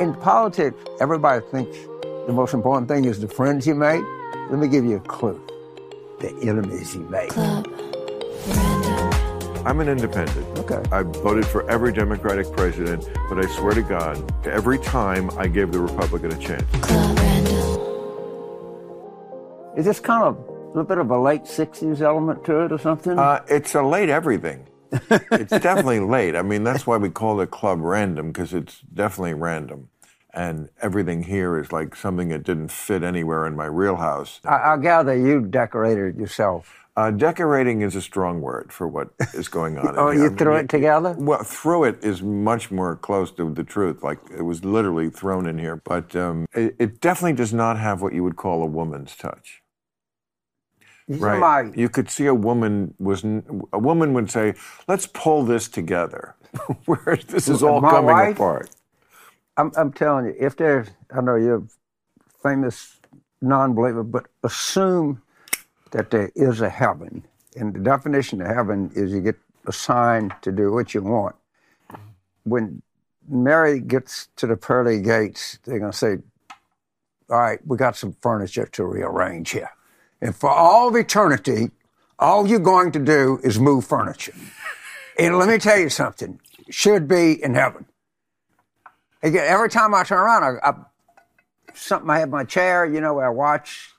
In politics, everybody thinks the most important thing is the friends you make. Let me give you a clue the enemies you make. Club Random. I'm an independent. Okay. I voted for every Democratic president, but I swear to God, every time I gave the Republican a chance. Club Random. Is this kind of a little bit of a late 60s element to it or something? Uh, it's a late everything. It's definitely late. I mean, that's why we call the Club Random, because it's definitely random. And everything here is like something that didn't fit anywhere in my real house. I, I gather you decorated it yourself. Uh, decorating is a strong word for what is going on. in Oh, you I mean, threw it together? Well, threw it is much more close to the truth. Like it was literally thrown in here, but um, it, it definitely does not have what you would call a woman's touch. Right. You could see a woman was a woman would say, "Let's pull this together," whereas this is all My coming wife- apart. I'm, I'm telling you, if there's, I know you're a famous non-believer, but assume that there is a heaven. And the definition of heaven is you get assigned to do what you want. When Mary gets to the pearly gates, they're going to say, all right, we got some furniture to rearrange here. And for all of eternity, all you're going to do is move furniture. And let me tell you something, should be in heaven. Again, every time I turn around, I, I something I have my chair, you know, where I watch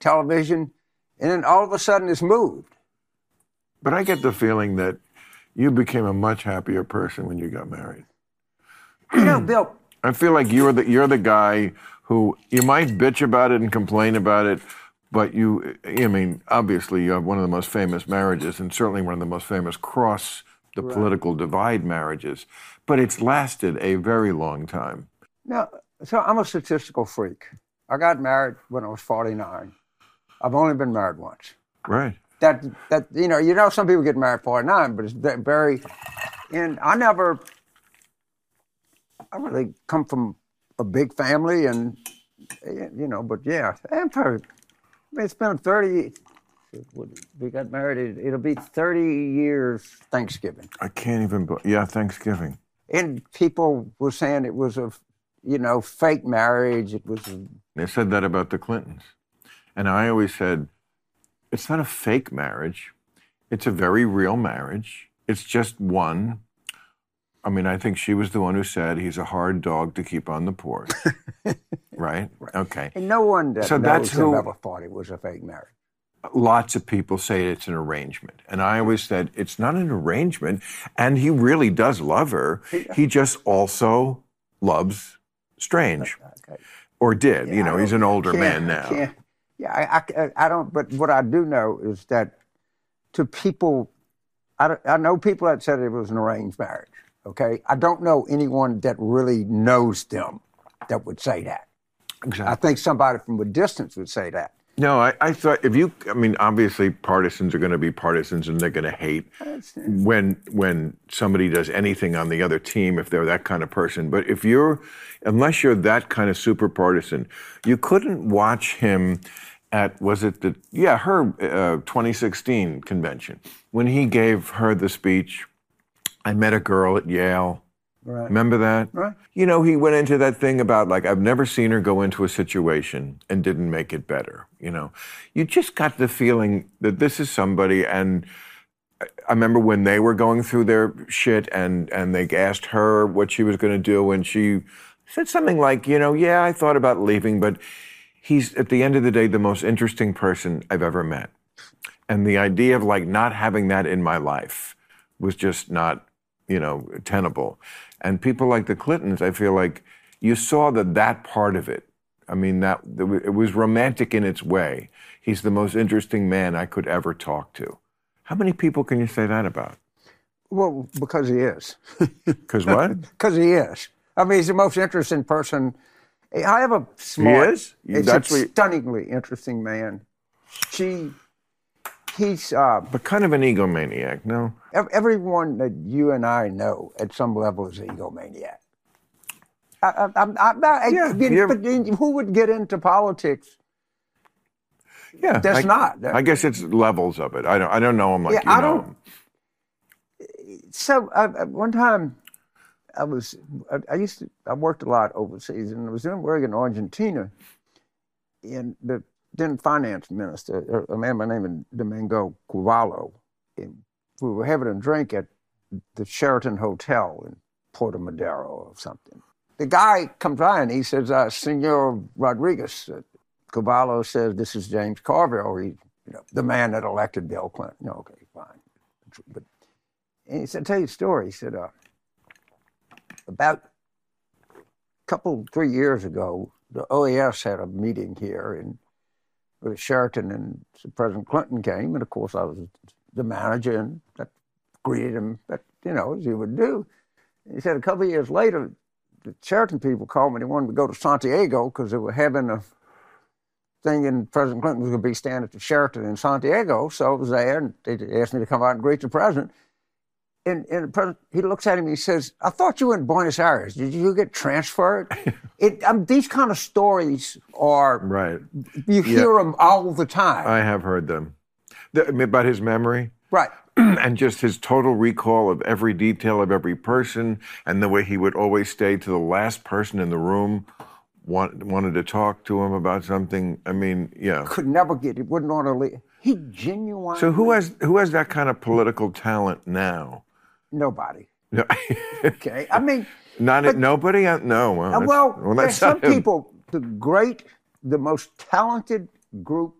television, and then all of a sudden it's moved. But I get the feeling that you became a much happier person when you got married. You know, Bill, I feel like you're the you're the guy who you might bitch about it and complain about it, but you I mean, obviously you have one of the most famous marriages and certainly one of the most famous cross the political divide marriages. But it's lasted a very long time. now, so I'm a statistical freak. I got married when I was 49. I've only been married once. Right. That that you know, you know, some people get married at 49, but it's ve- very. And I never. I really come from a big family, and you know, but yeah, I'm mean, it's been 30. We got married. it- It'll be 30 years Thanksgiving, I can't even yeah, Thanksgiving. and people were saying it was a, you know, fake marriage. It was. A, They said that about the Clintons. And I always said, it's not a fake marriage. It's a very real marriage. It's just one. I mean, I think she was the one who said he's a hard dog to keep on the porch. right? Okay. and no one that So that's who- ever thought it was a fake marriage. Lots of people say it's an arrangement. And I always said, it's not an arrangement. And he really does love her. He just also loves Strange. Okay. Or did. you know, he's an older man now. Yeah, I, I, I don't. But what I do know is that to people, I, I know people that said it was an arranged marriage. Okay, I don't know anyone that really knows them that would say that. Exactly. I think somebody from a distance would say that. No, I, I thought if you, I mean, obviously partisans are going to be partisans and they're going to hate when when somebody does anything on the other team if they're that kind of person. But if you're, unless you're that kind of super partisan, you couldn't watch him at was it the yeah her uh, 2016 convention when he gave her the speech. I met a girl at Yale. Right. Remember that? Right. You know, he went into that thing about like, I've never seen her go into a situation and didn't make it better. You know, you just got the feeling that this is somebody. And I- I remember when they were going through their shit and, and they asked her what she was going to do. And she said something like, you know, yeah, I thought about leaving, but he's at the end of the day, the most interesting person I've ever met. And the idea of like not having that in my life was just not, you know, tenable. And people like the Clintons, I feel like you saw that that part of it. I mean, that it was romantic in its way. He's the most interesting man I could ever talk to. How many people can you say that about? Well, because he is. Because what? Because he is. I mean, he's the most interesting person. I have a smart. He is? He's That's a you- stunningly interesting man. She, he's. Uh, but kind of an egomaniac, no? Ev- Everyone that you and I know at some level is an egomaniac. I, I, I'm, I'm not, Yeah, but who would get into politics? Yeah, That's I, not. I guess it's levels of it. I don't. I don't know him like Yeah, you I know don't- him. So uh, uh, one time, I was I, I used to I worked a lot overseas and I was in work in Argentina and the then finance minister, a man by the name of Domingo Cavallo, and we were having a drink at the Sheraton Hotel in Puerto Madero or something. The guy comes by and he says, uh, Senor Rodriguez, uh, says, this is James Carville, he, you know, the man that elected Bill Clinton. No, okay, fine. But, and he said, tell you a story. He said, uh, about a couple, three years ago, the OAS had a meeting here in with Sheraton, and President Clinton came, and of course I was the manager, and that greeted him, that you know as you would do. He said a couple of years later, the Sheraton people called me. They wanted me to go to Santiago because they were having a thing, and President Clinton was going to be staying at the Sheraton in Santiago. So I was there, and they asked me to come out and greet the president and, and the president, he looks at him and he says, I thought you were in Buenos Aires. Did you get transferred? it, um, these kind of stories are, Right. you hear them all the time. I have heard them. The, about his memory right. and just his total recall of every detail of every person and the way he would always stay to the last person in the room want, wanted to talk to him about something. I mean, yeah. Could never get it. Wouldn't want to leave. He genuinely. So who has who has that kind of political talent now? Nobody. No. Okay. I mean, Not But- nobody. No. Well, Uh, well, well, there's some him. people, the great, the most talented group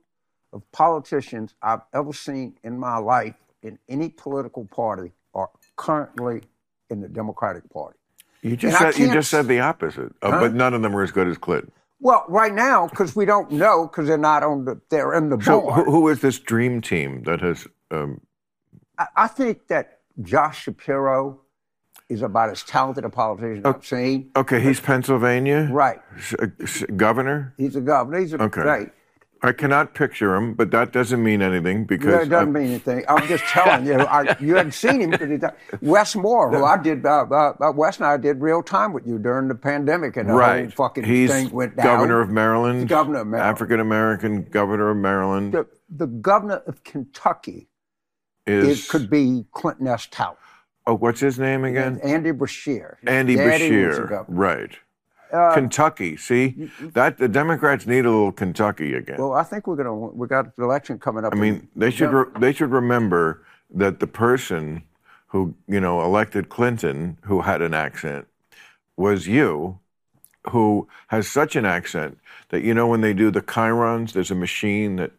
of politicians I've ever seen in my life in any political party are currently in the Democratic Party. You just and said you just said the opposite, uh, Huh? but none of them are as good as Clinton. Well, right now, because we don't know, because they're not on the, they're in the So board. who, who is this dream team that has? Um, I, I think that Josh Shapiro is about as talented a politician I've seen. okay, he's Pennsylvania, Right. Uh, governor. He's a governor. He's a Okay. right. I cannot picture him, but that doesn't mean anything because it doesn't I'm- mean anything. I'm just telling you. I, you hadn't seen him because he died. Wes Moore, who I did, uh, uh, uh, Wes and I did real time with you during the pandemic, and the right. whole fucking he's thing went down. governor of Maryland, Governor of Maryland. African American governor of Maryland the, the governor of Kentucky is. it could be Clinton S. Tout. oh, what's his name again? Andy. His Andy daddy Beshear. Right. Uh, Kentucky. See that the Democrats need a little Kentucky again. Well, I think we're gonna we got the election coming up. I mean, they should re- they should remember that the person who you know elected Clinton, who had an accent, was you, who has such an accent that you know when they do the chyrons, there's a machine that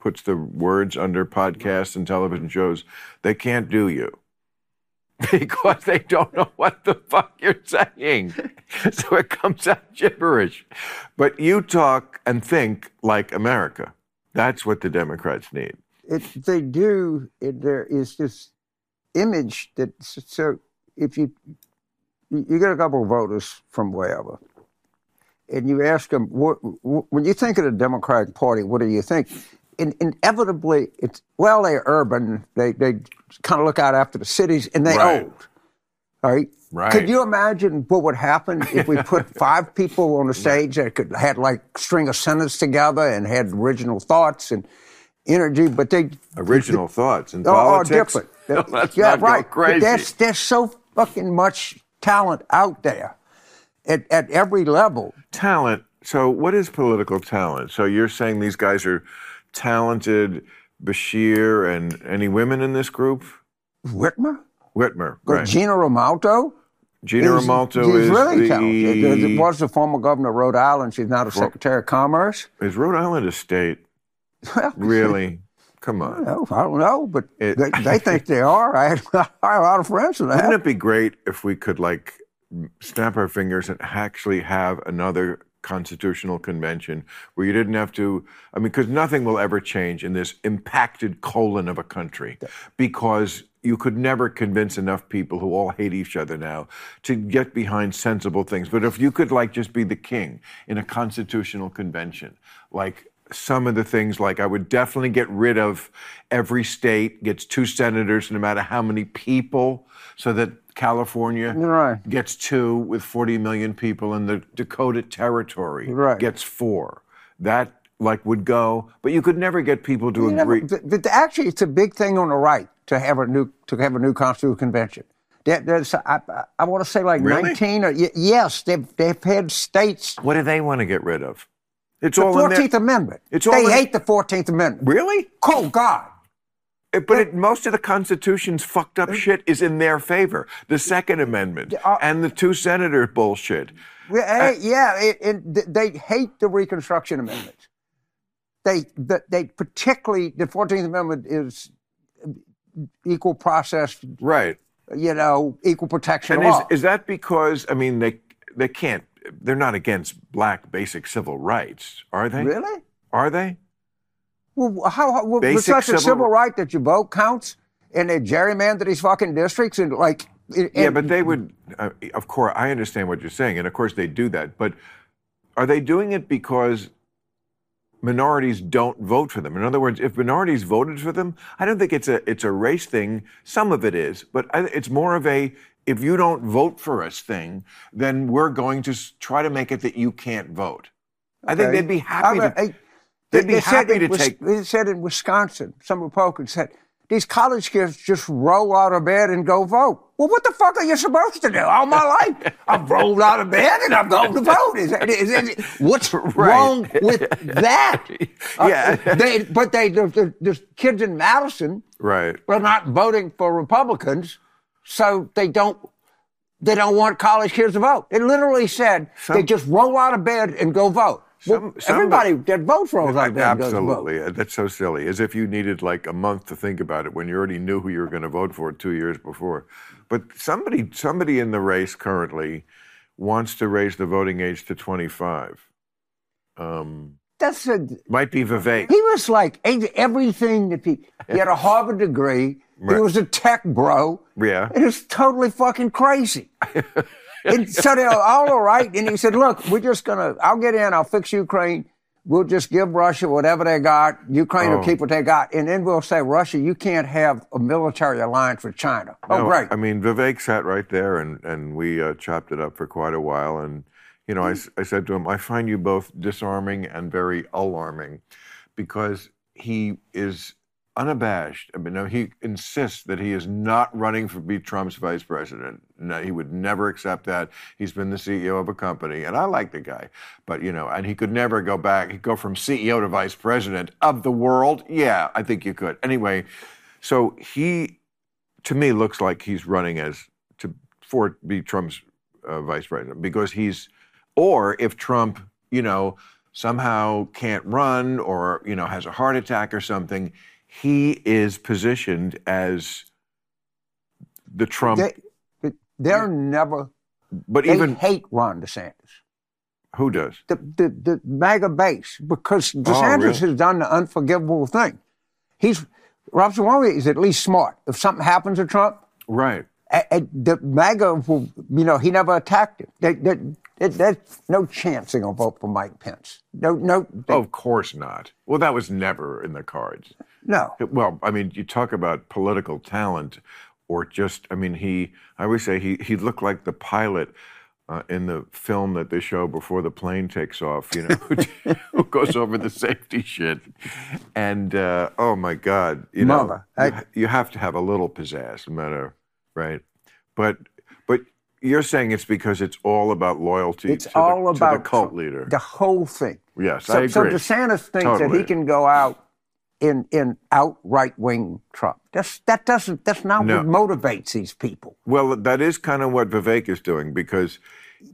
puts the words under podcasts and television shows. They can't do you. Because they don't know what the fuck you're saying. So it comes out gibberish. But you talk and think like America. That's what the Democrats need. it, they do. It, there is this image that so if you you get a couple of voters from wherever, and you ask them what, when you think of the Democratic Party, what do you think? In, inevitably, it's well, they're urban. They they kind of look out after the cities, and they Right. old. All right. Right. Could you imagine what would happen if we put five people on the stage that could had like string a sentence together and had original thoughts and energy, but they Original thoughts and politics. different. Let's yeah, right. But crazy. there's, there's so fucking much talent out there at, at every level. talent. So, what is political talent? So, you're saying these guys are talented, Beshear, and any women in this group? Whitmer? Whitmer, But right? Gina Raimondo? Gina is- Raimondo she's is really the. talented. She Was the former governor of Rhode Island. She's now the Secretary of Commerce. Is Rhode Island a state? Well, Really? Come I on. don't know, I don't know, but It- they, they think they are. I, I have a lot of friends in that. Wouldn't it be great if we could like snap our fingers and actually have another constitutional convention where you didn't have to I mean because nothing will ever change in this impacted colon of a country because you could never convince enough people who all hate each other now to get behind sensible things. But if you could like just be the king in a constitutional convention like some of the things like I would definitely get rid of every state gets two senators no matter how many people so that California Right. gets two with 40 million people and the Dakota territory Right. gets four. That like would go, but you could never get people to You agree. th- actually, it's a big thing on the right to have a new to have a new constitutional convention. There- there's, I, I want to say like Really? 19 or y- yes, they've they've had states. What do they want to get rid of? It's The all in there. Fourteenth Amendment. It's all they in- hate the Fourteenth Amendment. Really? Oh God. Eh, But it, most of the Constitution's fucked up shit is in their favor. The Second Amendment Uh, and the two senator bullshit. Yeah, eh, yeah it, it, they hate the Reconstruction Amendment. They, th- they particularly the Fourteenth Amendment is equal process, Right. you know, equal protection And law. is, is that because I mean they they can't they're not against black basic civil rights, are they? really? Are they? Well, how, how Basic such a civil- civil right that your vote counts and they gerrymander these fucking districts and like. and- yeah, but they would. Uh, of course, I understand what you're saying, and of course they do that. But are they doing it because minorities don't vote for them? In other words, if minorities voted for them, I don't think it's a it's a race thing. Some of it is, but I, it's more of a if you don't vote for us thing, then we're going to try to make it that you can't vote. I think they'd be happy I- to. I- they'd be they said happy in to Wis- take- They said in Wisconsin, some Republicans said these college kids just roll out of bed and go vote. Well, what the fuck are you supposed to do? All my life, I've rolled out of bed and I'm going to vote. Is, is, is, what's wrong with that? Uh, Yeah. they, but they, the, the, the kids in Madison right. are not voting for Republicans, so they don't. They don't want college kids to vote. It literally said they just roll out of bed and go vote. Some- some- everybody that votes rolls out of bed and goes vote. Absolutely. That's so silly. As if you needed like a month to think about it when you already knew who you were going to vote for two years before. But somebody, somebody in the race currently wants to raise the voting age to 25. Um, That's a, might be Vivek. he was like everything that he, he had a Harvard degree. Right. He was a tech bro. Yeah. It was totally fucking crazy. and so they're all all right. And he said, look, we're just going to, I'll get in, I'll fix Ukraine. We'll just give Russia whatever they got. Ukraine Oh. will keep what they got. And then we'll say, Russia, you can't have a military alliance with China. Oh, No, great. I mean, Vivek sat right there and, and we uh, chopped it up for quite a while. And, you know, I, I said to him, I find you both disarming and very alarming because he is unabashed. I mean, no, he insists that he is not running for be Trump's vice president. No, he would never accept that. He's been the CEO of a company, and I like the guy, but you know, and he could never go back. He'd go from CEO to vice president of the world. Yeah, I think you could. Anyway, so he, to me, looks like he's running as to for be Trump's uh, vice president because he's, or if Trump, you know, somehow can't run or you know has a heart attack or something, he is positioned as the Trump. they, they're never, but they even hate Ron DeSantis. who does? the, the, the MAGA base because oh, DeSantis Oh, really? has done the unforgivable thing. He's Ramaswamy is at least smart. If something happens to Trump, Right. a- a- the MAGA will, you know, he never attacked him. They, they, they, there's no chance they're gonna vote for Mike Pence. No, no, they- of course not. Well, that was never in the cards. No. Well, I mean, you talk about political talent, or just, I mean, he, I always say he, he looked like the pilot uh, in the film that they show before the plane takes off, you know, who goes over the safety shit. And, uh, oh my God, you know, Mother, you, I- you have to have a little pizzazz, no matter, right? But, but you're saying it's because it's all about loyalty It's to, the, all to about the cult leader. The whole thing. yes, So, I so agree. DeSantis thinks that he can go out in in out right wing Trump. That's that doesn't that's not No. what motivates these people. Well, that is kind of what Vivek is doing because,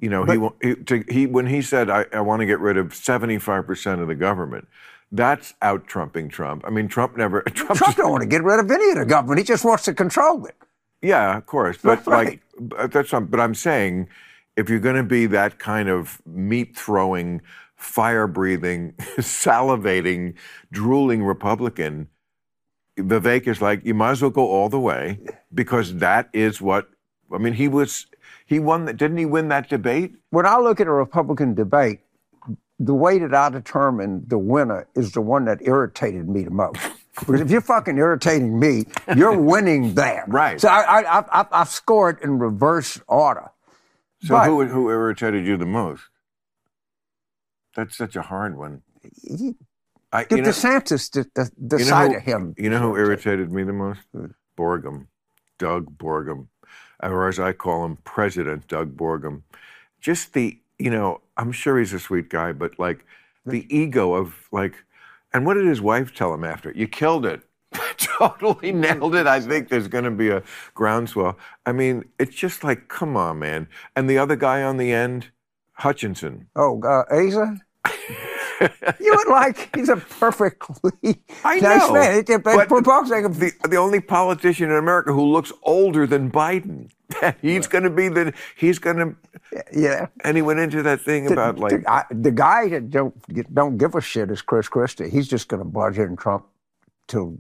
you know, he, he, to, he when he said, I, I want to get rid of 75% of the government, that's out trumping Trump. I mean, Trump never. Trump, Trump don't want to get rid of any of the government. He just wants to control it. yeah, of course. But right. like, but that's not, but I'm saying if you're going to be that kind of meat throwing, fire breathing, salivating, drooling Republican, Vivek is like, you might as well go all the way because that is what, I mean, he was, he won, didn't he win that debate? When I look at a Republican debate, the way that I determine the winner is the one that irritated me the most. Because if you're fucking irritating me, you're winning that. Right. So I I I, I, I score it in reverse order. So But- who, who irritated you the most? That's such a hard one. He- I, The know, DeSantis, the, the, the you know side of him. You know who irritated me the most? Burgum, Doug Burgum. or as I call him, President Doug Burgum. Just the, you know, I'm sure he's a sweet guy, but like the ego of like, and what did his wife tell him after? You killed it. totally nailed it. I think there's going to be a groundswell. I mean, it's just like, come on, man. And the other guy on the end, Hutchinson. Oh, uh, Asa? you would like, he's a perfectly I nice know, man. It- it- but for sake, The, the only politician in America who looks older than Biden. he's going to be the, he's going to, yeah. and he went into that thing about like, the, I, the guy that don't don't give a shit is Chris Christie. He's just going to bludgeon Trump till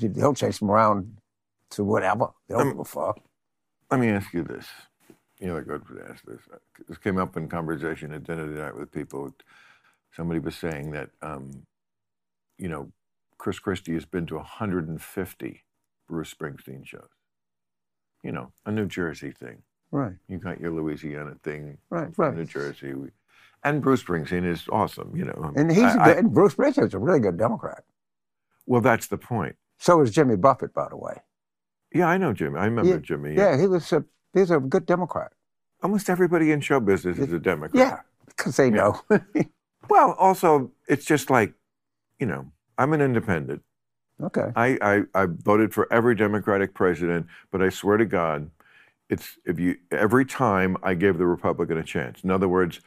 he'll chase him around to whatever. They don't Um, give a fuck. Let me ask you this. You know, good to ask this. This came up in conversation at dinner tonight with people. Somebody was saying that, um, you know, Chris Christie has been to 150 Bruce Springsteen shows. You know, a New Jersey thing. Right, You got your Louisiana thing, right, from New. Jersey. And Bruce Springsteen is awesome, you know. And he's I- a I- good, and Bruce Springsteen's a really good Democrat. well, that's the point. So is Jimmy Buffett, by the way. Yeah, I know Jimmy. I remember Jimmy. Yeah, he was a he's a good Democrat. Almost everybody in show business is a Democrat. Yeah, because they know. Well, also, it's just like, you know, I'm an independent. okay. I, I, I voted for every Democratic president, but I swear to God, it's if you every time I gave the Republican a chance. In other words,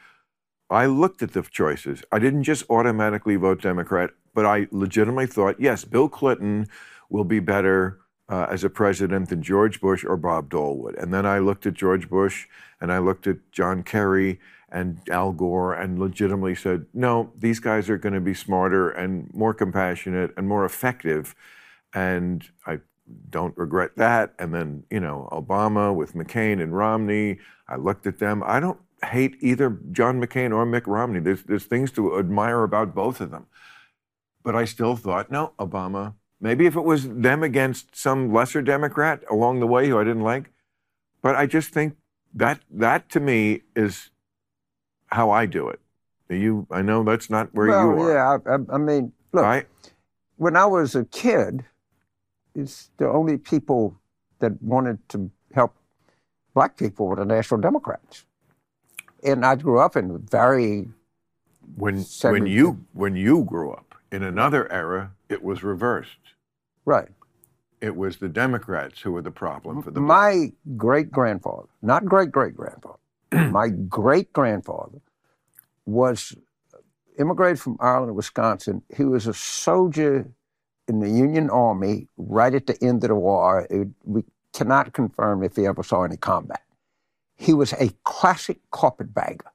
I looked at the choices. I didn't just automatically vote Democrat, but I legitimately thought, yes, Bill Clinton will be better uh, as a president than George Bush or Bob Dole. And then I looked at George Bush and I looked at John Kerry and Al Gore and legitimately said, no, these guys are going to be smarter and more compassionate and more effective. And I don't regret that. And then, you know, Obama with McCain and Romney, I looked at them. I don't hate either John McCain or Mitt Romney. There's, there's things to admire about both of them. But I still thought, no, Obama. Maybe if it was them against some lesser Democrat along the way who I didn't like. But I just think that that to me is how I do it. You, I know that's not where well, you are. yeah. I, I, mean, look, I, when I was a kid, it's the only people that wanted to help black people were the National Democrats. And I grew up in a very when when you when you grew up in another era, it was reversed. Right. It was the Democrats who were the problem for the. My great grandfather, not great great grandfather, my great grandfather was immigrated from Ireland and Wisconsin. He was a soldier in the Union Army right at the end of the war. It- we cannot confirm if he ever saw any combat. He was a classic carpetbagger.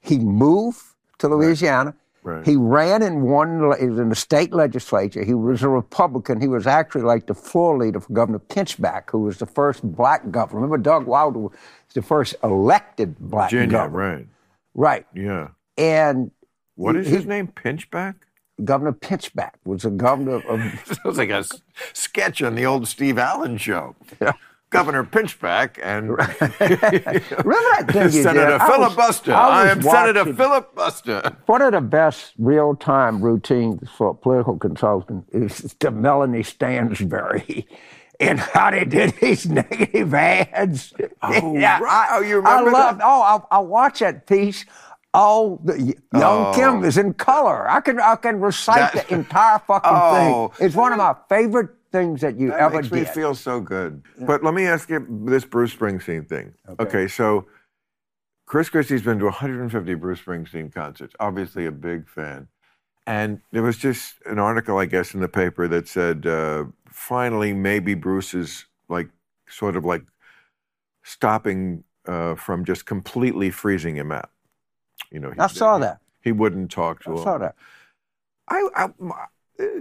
He moved to Louisiana. Right. He ran and won he was in the state legislature. He was a Republican. He was actually like the floor leader for Governor Pinchback, who was the first black governor. Remember, Doug Wilder was the first elected black Virginia, governor. right? Right. Yeah. And What is He- his name? Pinchback. Governor Pinchback was a governor of. Sounds like a sketch on the old Steve Allen show. Yeah. Governor Pinchback and Remember that thing you did? Senator I was- Filibuster. I I, was am Senator Filibuster. One of the best real time routines for a political consultant is the Melanie Stansbury and how they did these negative ads. Oh, right. Oh, you remember I love, oh, I, I watch that piece. Oh, the young Oh. Kim is in color. I can I can recite That- the entire fucking Oh. thing. It's one of my favorite things that you That ever makes me did. feel so good. But let me ask you this Bruce Springsteen thing. Okay, so Chris Christie's been to 150 Bruce Springsteen concerts. Obviously, a big fan. And there was just an article, I guess, in the paper that said, uh, finally, maybe Bruce is like, sort of like stopping uh, from just completely freezing him out. You know, he- I saw that. He wouldn't talk to I him. saw that. I, I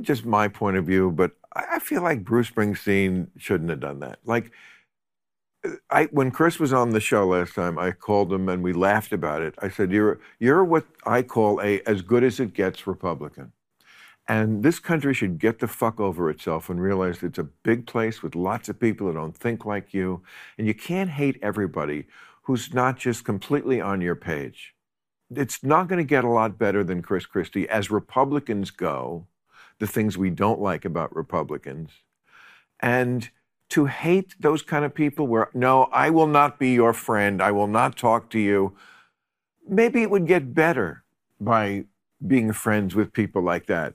just my point of view, but I feel like Bruce Springsteen shouldn't have done that. Like, uh, I when Chris was on the show last time, I called him and we laughed about it. I said, "You're you're what I call a as good as it gets Republican." And this country should get the fuck over itself and realize it's a big place with lots of people that don't think like you. And you can't hate everybody who's not just completely on your page. It's not going to get a lot better than Chris Christie as Republicans go, the things we don't like about Republicans. And to hate those kind of people where, no, I will not be your friend, I will not talk to you, maybe it would get better by being friends with people like that.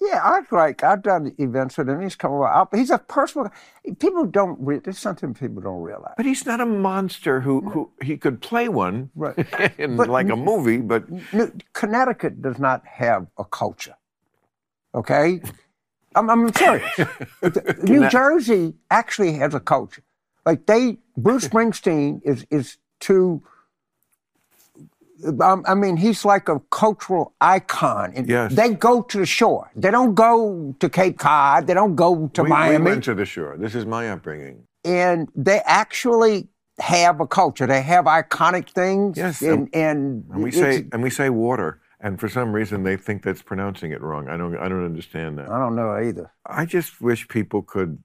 Yeah, I've like I've done events with him. He's come around. He's a personal. People don't. Re- there's something people don't realize. But he's not a monster who, who he could play one Right. in But- like a movie, but Connecticut does not have a culture. Okay, I'm, I'm serious. New Jersey actually has a culture. Like they, Bruce Springsteen is is too. Um, I mean, he's like a cultural icon. And Yes. They go to the shore. They don't go to Cape Cod. They don't go to we, we went to the shore. This is my upbringing. and they actually have a culture. They have iconic things. Yes, and and, And we say and we say water, and for some reason they think that's pronouncing it wrong. I don't I don't understand that. I don't know either. I just wish people could,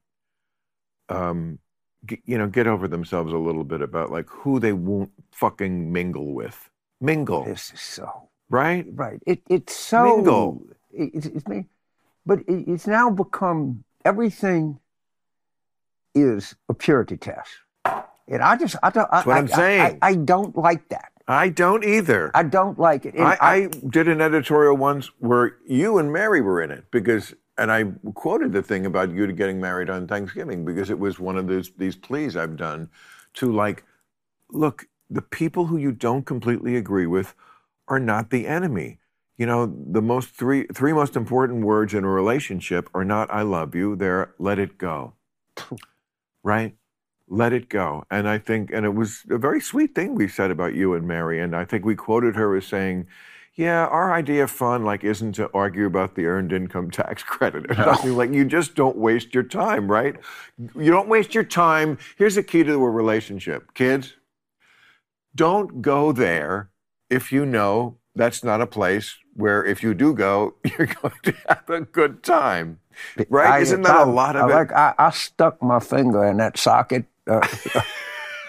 um, g you know, get over themselves a little bit about like who they won't fucking mingle with. Mingle, This is so right? right. It it's so Mingle. It, it's, it's me, but it, it's now become everything is a purity test, and I just I don't. That's what I'm I- saying. I, I don't like that. I don't either. I don't like it. And I, I did an editorial once where you and Mary were in it because, and I quoted the thing about you getting married on Thanksgiving because it was one of those these pleas I've done to like, look, the people who you don't completely agree with are not the enemy. You know, the most three three most important words in a relationship are not "I love you." They're "Let it go." right? Let it go. And I think, and it was a very sweet thing we said about you and Mary. And I think we quoted her as saying, yeah, our idea of fun, like, isn't to argue about the earned income tax credit or something. Like, you just don't waste your time, right? You don't waste your time. Here's the key to a relationship. Kids, don't go there if you know that's not a place where if you do go, you're going to have a good time. Right? I- Isn't that a lot of I, it? Like I, I stuck my finger in that socket. Uh,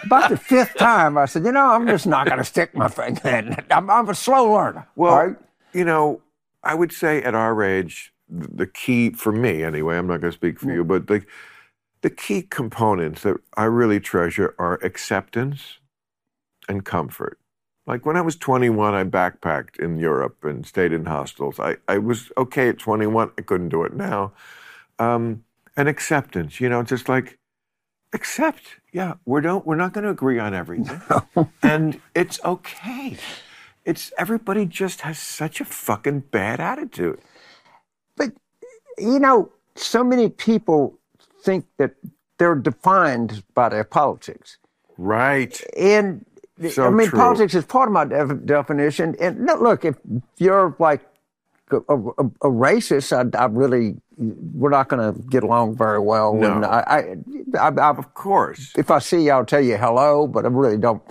about the fifth time, I said, "You know, I'm just not going to stick my finger in it. I'm, I'm a slow learner." Well, right? you know, I would say at our age, the key for me, anyway, I'm not going to speak for you, but the the key components that I really treasure are acceptance and comfort. Like when I was 21, I backpacked in Europe and stayed in hostels. I, I was okay at 21. I couldn't do it now. Um, and acceptance, you know, just like accept. Yeah, we don't. We're not going to agree on everything, and it's okay. It's everybody just has such a fucking bad attitude. But you know, so many people think that they're defined by their politics, Right. and So I mean, true. politics is part of my def- definition. And look, if you're like a, a, a racist, I, I really we're not going to get along very well. No. And I, I, I, Of course. if I see you, I'll tell you hello, but I really don't.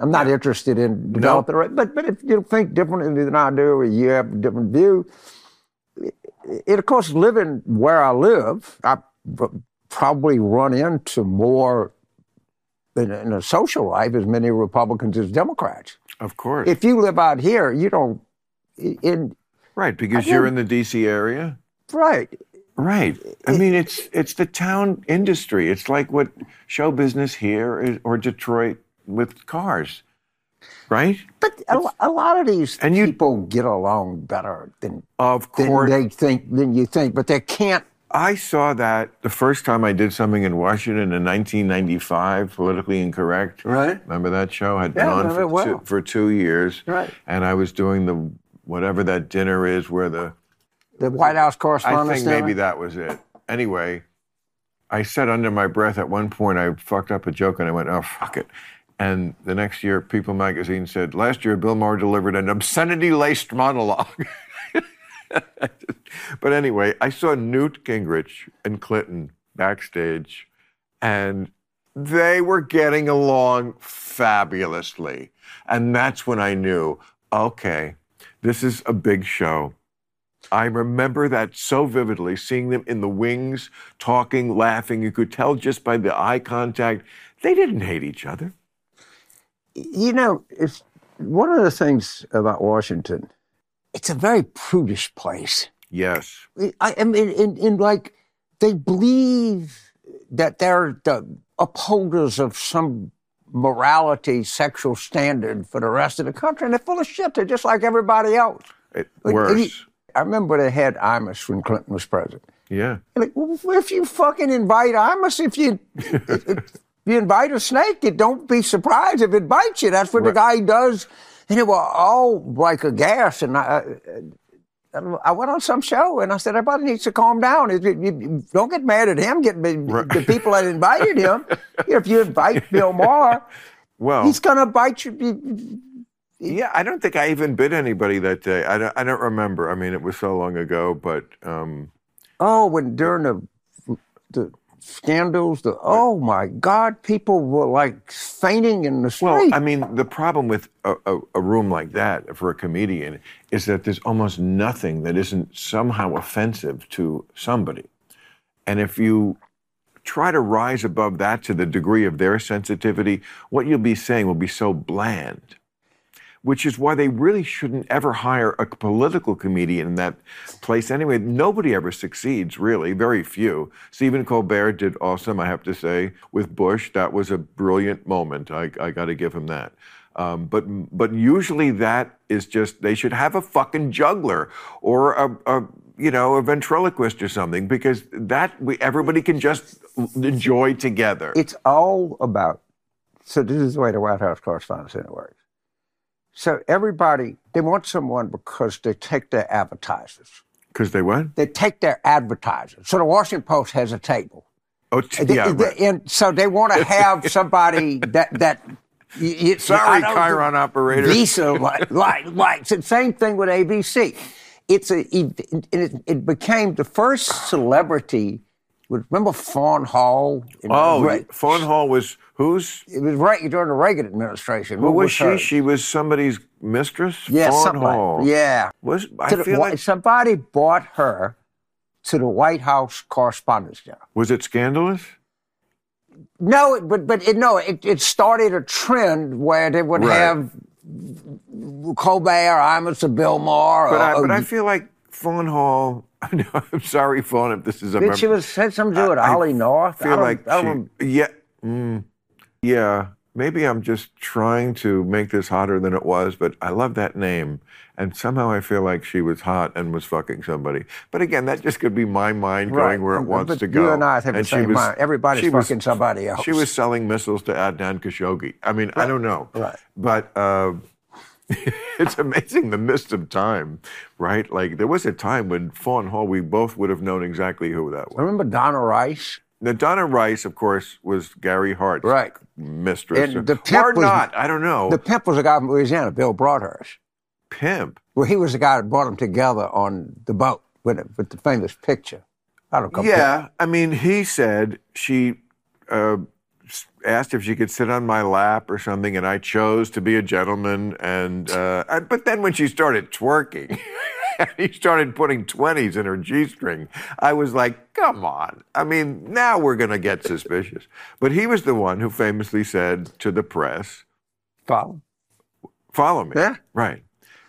I'm not interested in developing. a But but if you think differently than I do, or you have a different view, it, it of course living where I live, I probably run into more in, a- in a social life as many Republicans as Democrats. Of course. If you live out here, you don't. In right, because you're in the DC area. right, Right. I mean, it's it's the town industry. It's like what show business here is, or Detroit with cars. Right? but a, a lot of these And you- people get along better than Of course than they think than you think, but they can't. I saw that the first time I did something in Washington in 1995, Politically Incorrect. Right. Remember that show? Had been Yeah, on for, well. two, for two years. Right. And I was doing the whatever that dinner is where the The White House correspondent. I think maybe dinner? that was it. Anyway, I said under my breath at one point, I fucked up a joke and I went, oh, fuck it. And the next year, People magazine said, last year, Bill Maher delivered an obscenity laced monologue. but anyway, I saw Newt Gingrich and Clinton backstage, and they were getting along fabulously. And that's when I knew, okay, this is a big show. I remember that so vividly, seeing them in the wings, talking, laughing. You could tell just by the eye contact, they didn't hate each other. you know, it's one of the things about Washington. It's a very prudish place. Yes. I, I mean, in, in like they believe that they're the upholders of some morality, sexual standard for the rest of the country, and they're full of shit. They're just like everybody else. It, worse. he- I remember they had Imus when Clinton was president. yeah. Like, well, if you fucking invite Imus, if you if you invite a snake, you don't be surprised if it bites you. That's what the guy does. And they were all like a gas. And I, I, went on some show and I said, everybody needs to calm down. If you- you- Don't get mad at him. Get the people that invited him. If you invite Bill Maher, Well, he's gonna bite you. yeah, I don't think I even bit anybody that day. I don't, I don't remember. I mean, it was so long ago, but um, Oh, when during the the scandals, the oh my God, people were like fainting in the street. well, I mean, the problem with a, a, a room like that for a comedian is that there's almost nothing that isn't somehow offensive to somebody. And if you try to rise above that to the degree of their sensitivity, what you'll be saying will be so bland. Which is why they really shouldn't ever hire a political comedian in that place anyway. Nobody ever succeeds, really, very few. Stephen Colbert did awesome, I have to say, with Bush. That was a brilliant moment. I, I got to give him that. Um, but but usually that is just they should have a fucking juggler or a, a you know a ventriloquist or something because that we everybody can just enjoy together. it's all about. So this is the way the White House Correspondents' Center works. So everybody they want someone because they take their advertisers. Because they what? They take their advertisers. So the Washington Post has a table. Oh, t- They- yeah. they- right. and so they want to have somebody that that. Sorry, Chyron operator. Visa, like, like, like, it's the same thing with ABC. It's a, it, it, it became the first celebrity. Remember Fawn Hall? Oh, right. Fawn Hall was whose? It was right during the Reagan administration. Who What was she? her? She was somebody's mistress. yeah, Fawn like- Hall. yeah. Was I To the- feel like somebody bought her to the White House Correspondents' Dinner. was it scandalous? No, it- but but it, no, it, it started a trend where they would Right. have Colbert, Imus, or Bill Maher. But I, or, but I feel like Fawn Hall. I'm sorry, Fawn, if this is a. Did she was had something to do with I- I Ollie North? I feel don't- like she, yeah, mm, yeah. Maybe I'm just trying to make this hotter than it was, but I love that name, and somehow I feel like she was hot and was fucking somebody. But again, that just could be my mind Right. going where it wants But to go. you and I have the And she same was- mind. Everybody's she was- fucking somebody else. She was selling missiles to Adnan Khashoggi. I mean, I don't know, Right. But uh, it's amazing the mist of time, right? Like there was a time when Fawn Hall, we both would have known exactly who that was. I Remember Donna Rice? Now, Donna Rice, of course, was Gary Hart's Right. mistress. And the pimp or was- not, I don't know. The pimp was a guy from Louisiana, Bill Broadhurst. pimp. Well, he was the guy that brought them together on the boat with, it, with the famous picture. I don't know. Yeah, I mean, he said she uh, asked if she could sit on my lap or something, and I chose to be a gentleman. And uh, and- but then when she started twerking, he started putting twenties in her g-string. I was like, come on. I mean, now we're gonna get suspicious. But he was the one who famously said to the press, Follow. "Follow me." Yeah. Right.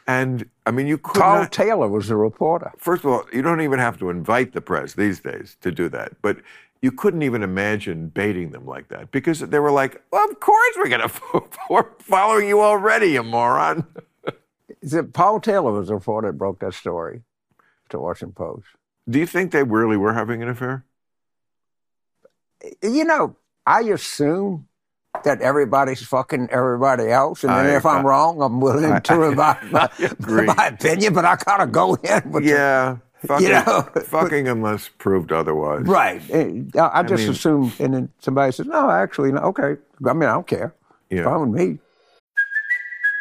And I mean, you could Paul not. Taylor was the reporter. First of all, you don't even have to invite the press these days to do that. But you couldn't even imagine baiting them like that because they were like, well, of course we're going to, we're following you already, you moron. Is it Paul Taylor was the reporter that broke that story to Washington Post. Do you think they really were having an affair? You know, I assume that everybody's fucking everybody else, and then I- if I'm I- wrong, I'm willing to revive my, my opinion, but I gotta go in with Yeah. Fucking, know, fucking unless proved otherwise. Right. Eh, I, I just mean- assume, and then somebody says, "No, actually, no, okay." I mean, I don't care. Yeah. Fine with me.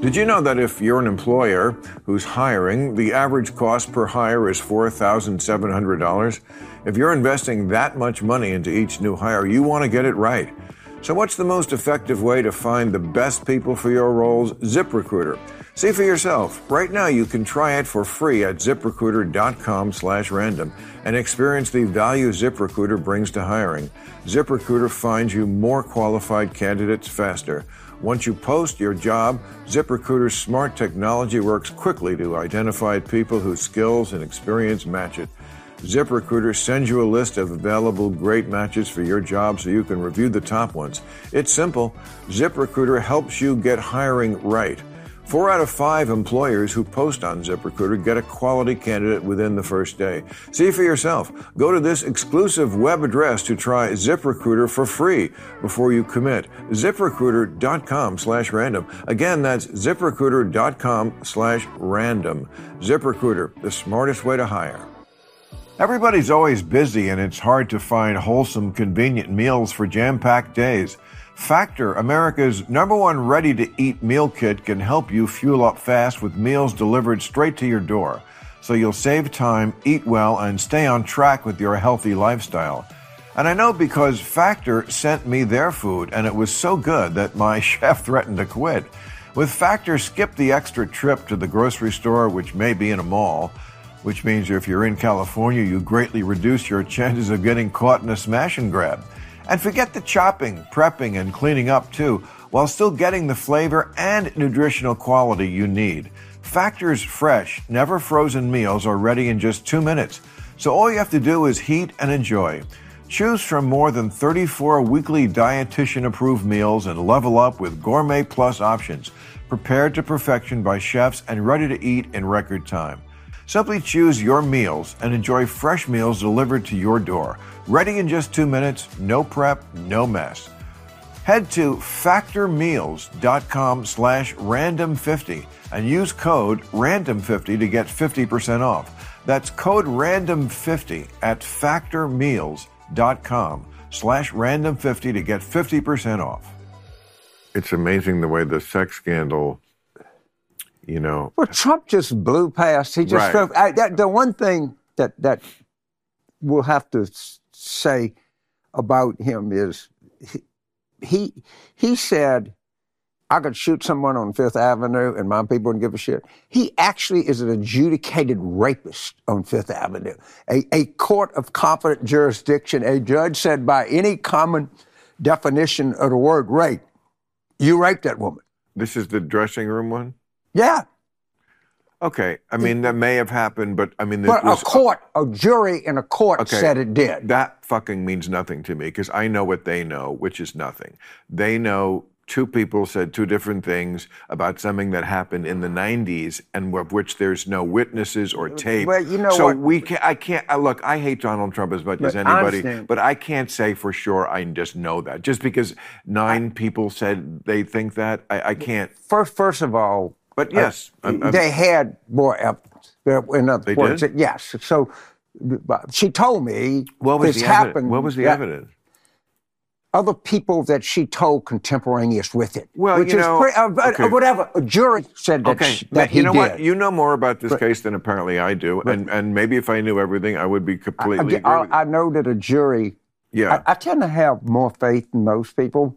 Did you know that if you're an employer who's hiring, the average cost per hire is $4,700? If you're investing that much money into each new hire, you want to get it right. So, what's the most effective way to find the best people for your roles? ZipRecruiter. See for yourself. Right now, you can try it for free at ziprecruiter.com/random and experience the value ZipRecruiter brings to hiring. ZipRecruiter finds you more qualified candidates faster. Once you post your job, ZipRecruiter's smart technology works quickly to identify people whose skills and experience match it. ZipRecruiter sends you a list of available great matches for your job so you can review the top ones. It's simple. ZipRecruiter helps you get hiring right. Four out of five employers who post on ZipRecruiter get a quality candidate within the first day. See for yourself. Go to this exclusive web address to try ZipRecruiter for free before you commit. ZipRecruiter.com slash random. Again, that's ZipRecruiter.com slash random. ZipRecruiter, the smartest way to hire. Everybody's always busy and it's hard to find wholesome, convenient meals for jam packed days. Factor, America's number one ready to eat meal kit, can help you fuel up fast with meals delivered straight to your door. So you'll save time, eat well, and stay on track with your healthy lifestyle. And I know because Factor sent me their food and it was so good that my chef threatened to quit. With Factor, skip the extra trip to the grocery store, which may be in a mall, which means if you're in California, you greatly reduce your chances of getting caught in a smash and grab. And forget the chopping, prepping, and cleaning up too, while still getting the flavor and nutritional quality you need. Factor's fresh, never frozen meals are ready in just two minutes, so all you have to do is heat and enjoy. Choose from more than 34 weekly dietitian approved meals and level up with Gourmet Plus options, prepared to perfection by chefs and ready to eat in record time. Simply choose your meals and enjoy fresh meals delivered to your door. Ready in just two minutes, no prep, no mess. Head to factormeals.com slash random50 and use code random50 to get 50% off. That's code random50 at factormeals.com slash random50 to get 50% off. It's amazing the way the sex scandal, you know, Well, Trump just blew past. He just Right. drove. I, that, the one thing that that we'll have to s- say about him is he he, he said I could shoot someone on Fifth Avenue and my people wouldn't give a shit. He actually is an adjudicated rapist on Fifth Avenue. A, a court of competent jurisdiction. A judge said by any common definition of the word rape, you raped that woman. this is the dressing room one. Yeah. Okay, I mean that may have happened, but I mean, But a uh, court, a jury in a court Okay. said it did. that fucking means nothing to me because I know what they know, which is nothing. They know two people said two different things about something that happened in the 90s and of which there's no witnesses or uh, tape. Well, you know so what? we can't. I can't I, look, I hate Donald Trump as much as But I anybody, understand. but I can't say for sure I just know that. Just because nine people said they think that, I, I can't. First, first of all, But yes, I'm- I'm- they had more evidence. In other They words, did? yes. So she told me what was this the happened. evidence? What was the evidence? Other people that she told contemporaneous with it. Well, which you is know, uh, but, uh, okay. whatever. A jury said that, Okay, sh- Ma- that you know did. what? You know more about this case than apparently I do, and and maybe if I knew everything, I would be completely. I. I, I know that a jury. yeah, I, I tend to have more faith in most people.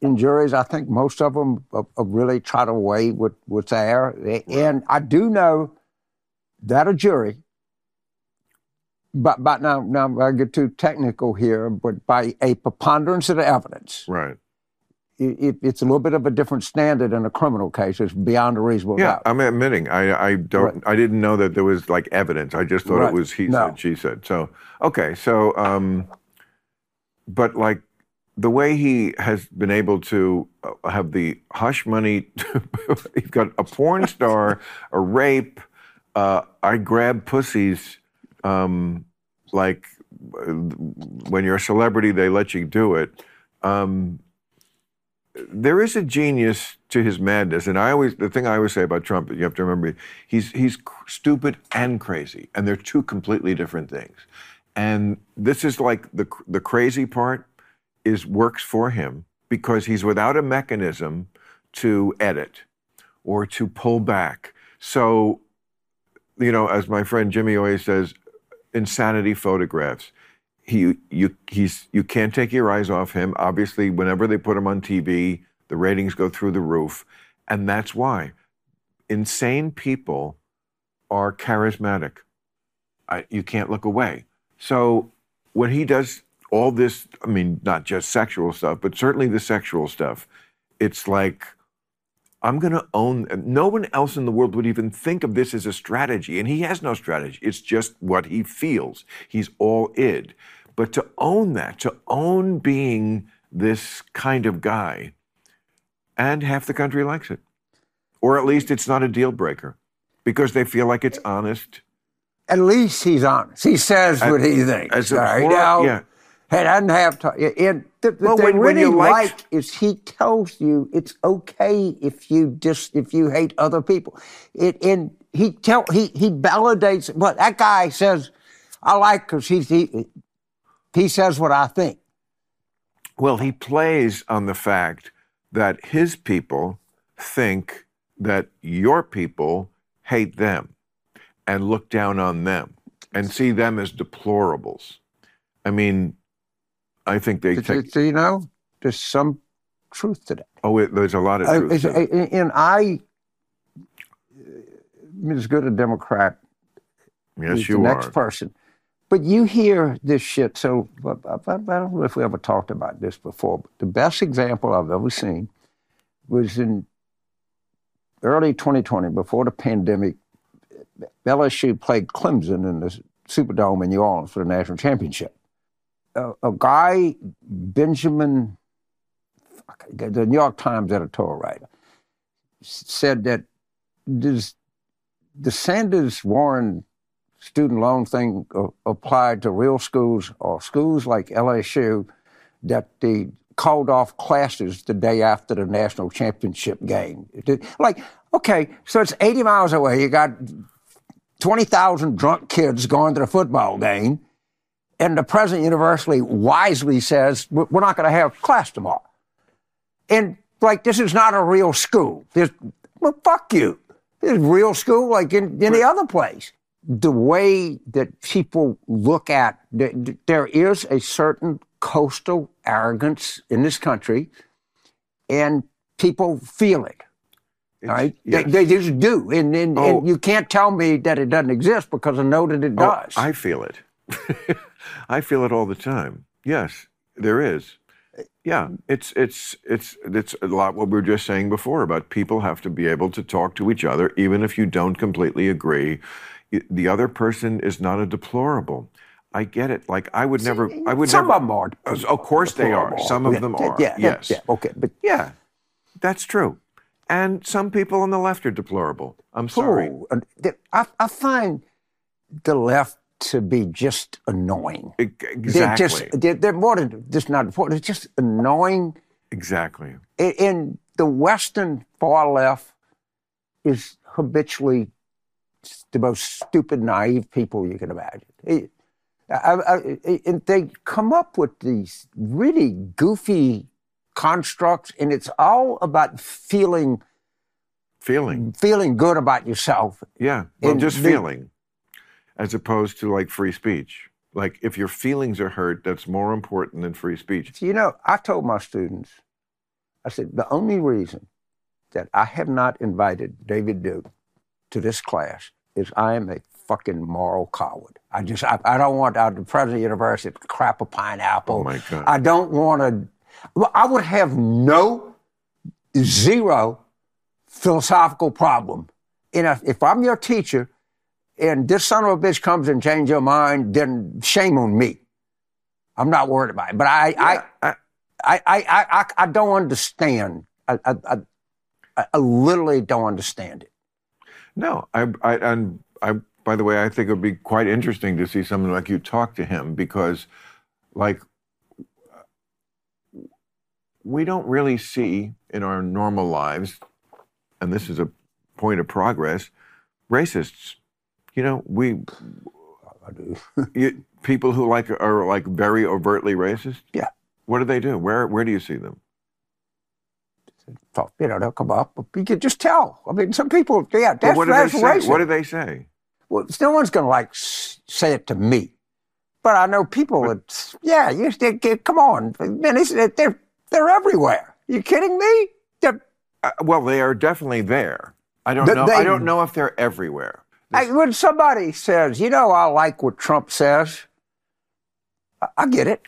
In juries, I think most of them uh, uh, really try to weigh what, what's there. And I do know that a jury, but, but now, now I get too technical here, but by a preponderance of the evidence, right. it, it, it's a little bit of a different standard in a criminal case. It's beyond a reasonable Yeah, doubt. I'm admitting I I don't Right. I didn't know that there was like evidence. I just thought Right. it was he No. said she said. So okay, so um, but like the way he has been able to uh, have the hush money, he's got a porn star, a rape. Uh, I grab pussies. Um, like uh, when you're a celebrity, they let you do it. Um, there is a genius to his madness, and I always the thing I always say about Trump, you have to remember, he's he's stupid and crazy, and they're two completely different things. And this is like the the crazy part is works for him because he's without a mechanism to edit. or to pull back. So, you know, as my friend Jimmy always says, insanity photographs. He, you, he's, you can't take your eyes off him. Obviously, whenever they put him on TV, the ratings go through the roof. And that's why insane people are charismatic. I, you can't look away. So when he does all this, I mean, not just sexual stuff, but certainly the sexual stuff, it's like, I'm going to own. No one else in the world would even think of this as a strategy. And he has no strategy. It's just what he feels. He's all id. But to own that, to own being this kind of guy, and half the country likes it. Or at least it's not a deal breaker because they feel like it's honest. At least he's honest. He says what he thinks. as right? hor- Now, yeah. He doesn't have time. And the, the Well, thing when- when really you like- like is he tells you it's okay if you just if you hate other people. It and he tell he he validates what that guy says. I like because he he he says what I think. Well, he plays on the fact that his people think that your people hate them and look down on them and see them as deplorables. I mean, I think they Do, take. do you know? There's some truth to that. Oh, it, there's a lot of truth. it's- to it. and I, uh, as good a Democrat yes, you the are. next person. But you hear this shit. So I don't know if we ever talked about this before. But the best example I've ever seen was in early 2020, before the pandemic. LSU played Clemson in the Superdome in New Orleans for the national championship. A, a guy, Benjamin, the New York Times editorial writer, said that does the Sanders Warren student loan thing applied to real schools or schools like LSU that they called off classes the day after the national championship game. Like, okay, so it's 80 miles away. You got 20,000 drunk kids going to the football game, and the president universally wisely says, "We're not going to have class tomorrow. And like, this is not a real school. This, well, fuck you. This is real school like in any other place. The way that people look at, th- th- there is a certain coastal arrogance in this country, and people feel it. Right? yes. They, they just do. And, and, Oh. and you can't tell me that it doesn't exist because I know that it Oh, does. I feel it. I feel it all the time. Yes, there is. Eh, yeah, mm. it's it's it's it's a lot what we were just saying before about people have to be able to talk to each other even if you don't completely agree. The other person is not a deplorable. I get it. Like I would never. Eh, I would Some never. of them are. Of course they are. Some of Yeah, them are. Yeah, yes. yeah, okay, but Yeah, that's true. And some people on the left are deplorable. I'm sorry. Th- I, I find the left to be just annoying. E- They're Exactly. just they're, they're more than just not important. It's just annoying. exactly. And the Western far left is habitually the most stupid, naive people you can imagine. It- I- I- I- and they come up with these really goofy constructs, and it's all about feeling Feeling. feeling good about yourself. Yeah. Well, And just the- feeling, as opposed to like free speech. Like if your feelings are hurt, that's more important than free speech. You know, I told my students, I said, the only reason that I have not invited David Duke to this class is I am a fucking moral coward. I just, I, I don't want uh, the president of the university to crap a pineapple. Oh, my God. I don't want to, well, I would have no, zero philosophical problem. And if, if I'm your teacher and this son of a bitch comes and change your mind, then shame on me. I'm not worried about it. But I, I, I, I, I, I, I, I don't understand. I, I, I, I literally don't understand it. no, I, I, and I, by the way, I think it would be quite interesting to see someone like you talk to him because, like, we don't really see in our normal lives, and this is a point of progress, racists. You know, we I do. you, people who like are like very overtly racist. Yeah. What do they do? Where where do you see them? thought, you know, they'll come up. You could just tell. I mean, some people, yeah, But that's, what do they that's say? racist. What do they say? well, no one's going to like say it to me. But I know people that, yeah, you they, they- come on, man, they're they're everywhere. You kidding me? Uh, well, they are definitely there. I don't know. they- I don't know if they're everywhere. I, when somebody says, you know, I like what Trump says, I, I get it.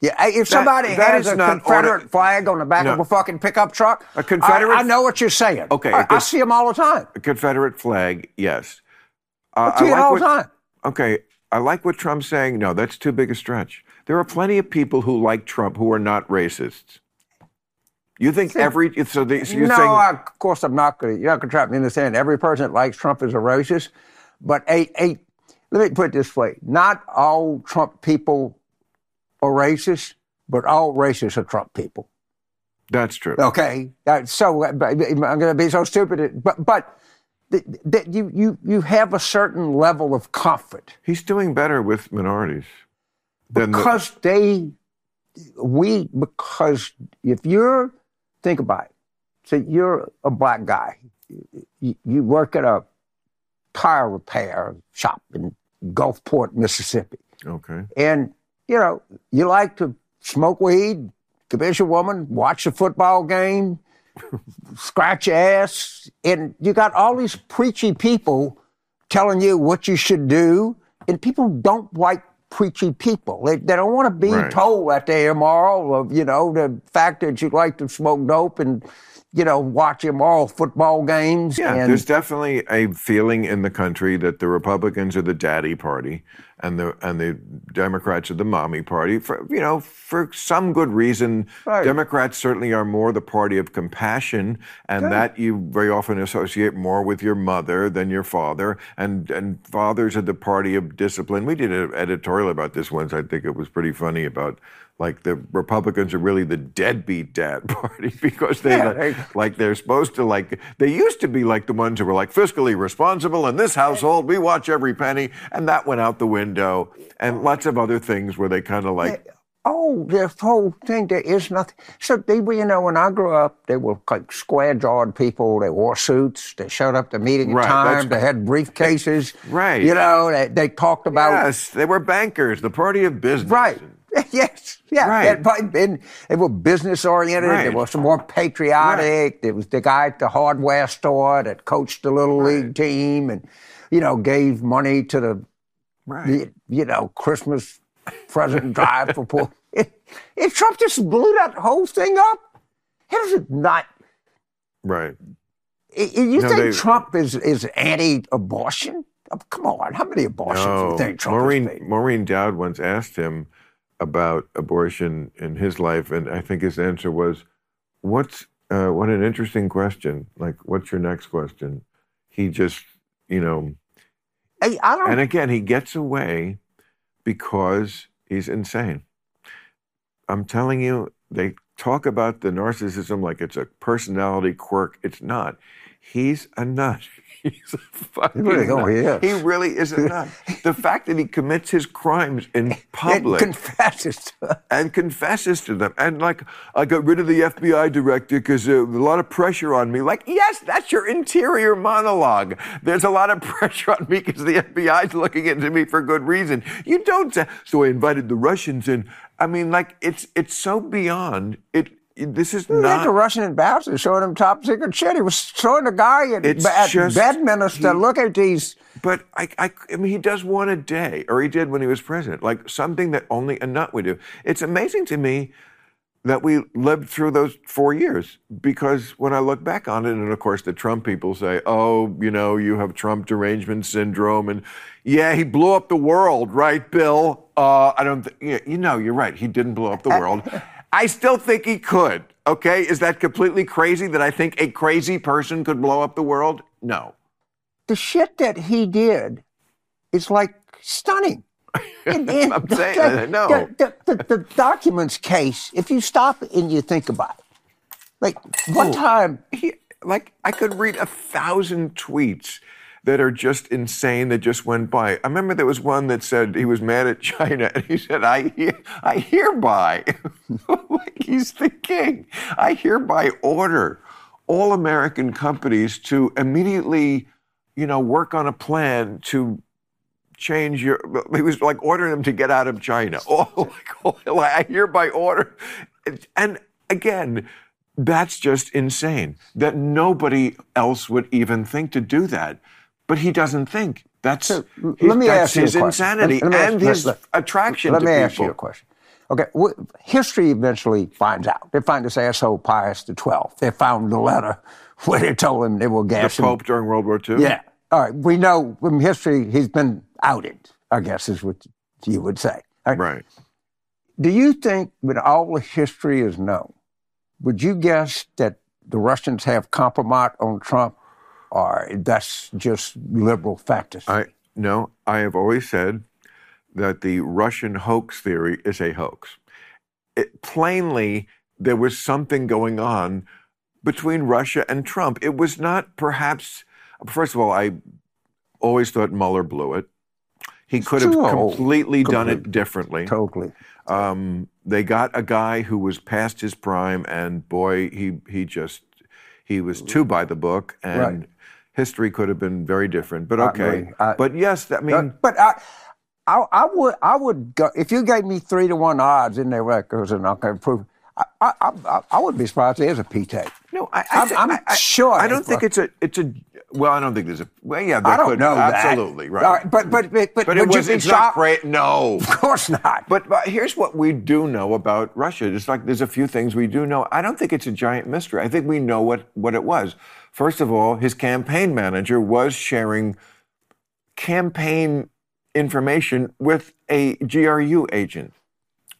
Yeah, if somebody that has a Confederate order- flag on the back of a fucking pickup truck, A Confederate- I, I know what you're saying. Okay, I, I see them all the time. A Confederate flag, yes. Uh, I see it all what, the time. Okay, I like what Trump's saying. No, that's too big a stretch. There are plenty of people who like Trump who are not racists. You think every so, they, so you're no, saying I, of course I'm not going to. You're not going to trap me into saying every person that likes Trump is a racist. But a, a, let me put it this way: not all Trump people are racist, but all racists are Trump people. that's true. Okay, That- so but I'm going to be so stupid, but but th- th- you you you have a certain level of comfort He's doing better with minorities than the, because they we because if you're think about it, so you're a black guy, you, you work at a tire repair shop in Gulfport, Mississippi, okay. and you know you like to smoke weed, convince a woman, watch a football game, scratch your ass, and you got all these preachy people telling you what you should do, and people don't like preachy people. They, they don't want to be Right. told that they're immoral of, you know, the fact that you like to smoke dope and, you know, watch immoral football games. Yeah, and, there's definitely a feeling in the country that the Republicans are the daddy party and the and the Democrats are the mommy party. For you know, for some good reason, Right. Democrats certainly are more the party of compassion, and that you very often associate more with your mother than your father. And and fathers are the party of discipline. We did an editorial about this once. I think it was pretty funny about. Like the Republicans are really the deadbeat dad party because they, Yeah, like, like they're supposed to like they used to be like the ones who were like fiscally responsible in this household we watch every penny and that went out the window and lots of other things where they kind of like Oh, this whole thing, there is nothing. So, they, were, you know, when I grew up, they were like square jawed people. They wore suits. They showed up to meeting Right, time. They had briefcases. Right. You know, they, they talked about. yes they were bankers the party of business Right. Yes. Yeah. Right. Right. They were business oriented. They Right. were some more patriotic. Right. There was the guy at the hardware store that coached the little league team and, you know, gave money to the right you, know, Christmas present drive for poor. If, if Trump just blew that whole thing up, how does it not? right i- i- You No, think they- Trump is, is anti-abortion? Oh, come on, how many abortions do you think Trump has Maureen? Maureen Dowd once asked him about abortion in his life and I think his answer was what's uh, what an interesting question like what's your next question he just you know I, I don't. And again, he gets away because he's insane. I'm telling you, they talk about the narcissism like it's a personality quirk. It's not. He's a nut. He's a fucking really- oh, nut. he is. He really is a nut. the fact that he commits his crimes in public confesses. to- and confesses to them. And like, I got rid of the FBI director because there was a lot of pressure on me. Like, yes, that's your interior monologue. There's a lot of pressure on me because the FBI's looking into me for good reason. You don't say, so I invited the Russians in. I mean, like, it's it's so beyond it. This is He had not. the Russian ambassador showing him top secret shit. He was showing the guy at, at just- Bedminster, he- look at these. But I, I, I mean, he does one a day, or he did when he was president, like something that only a nut would do. It's amazing to me that we lived through those four years because when I look back on it, and of course the Trump people say, oh, you know, you have Trump derangement syndrome, and yeah, he blew up the world, right, Bill? Uh, I don't, th- yeah, you know, you're right. He didn't blow up the world. I still think he could. Okay, is that completely crazy that I think a crazy person could blow up the world? No. The shit that he did is like stunning. And- and I'm saying, the, know. The, the, the, the documents case, if you stop and you think about it, like one Oh. time, he like I could read a thousand tweets that are just insane that just went by. I remember there was one that said he was mad at China and he said, I, I hereby, like he's the king, I hereby order all American companies to immediately, you know, work on a plan to change your. He was like ordering them to get out of China. Oh, like, oh, I hereby order, and again, that's just insane. That nobody else would even think to do that, but he doesn't think. That's So, let me that's ask you a his question. insanity Let- let ask- and his let- attraction Let to me people. ask you a question. Okay, wh- history eventually finds out. They find this asshole Pius the Twelfth. They found the letter where they told him they were gas. The. Pope during World War II. Yeah. All right. We know from history he's been outed. I guess is what you would say. Right. Right. Do you think, when all the history is known, would you guess that the Russians have compromise on Trump, or that's just liberal factors? I no, I have always said that the Russian hoax theory is a hoax. It, plainly, there was something going on between Russia and Trump. It was not perhaps. First of all, I always thought Mueller blew it. He could have completely done it differently. totally. Um, they got a guy who was past his prime, and boy, he he just he was too by the book, and Right. History could have been very different. But okay. I- but yes, I mean, Uh, but I, I, I would, I would go if you gave me three to one odds in their records and I can prove. I, I, I, I would be surprised if there's a P tape. no, I, I, I'm- thi- I'm I- I- sure I don't think it's a it's a well, I don't think there's a well, yeah, there I don't could know that. absolutely right. All right, but but but, but, but it was it's not great. No, Of course not. But, but here's what we do know about Russia. It's like there's a few things we do know. I don't think it's a giant mystery. I think we know what, what it was. First of all, his campaign manager was sharing campaign information with a GRU agent.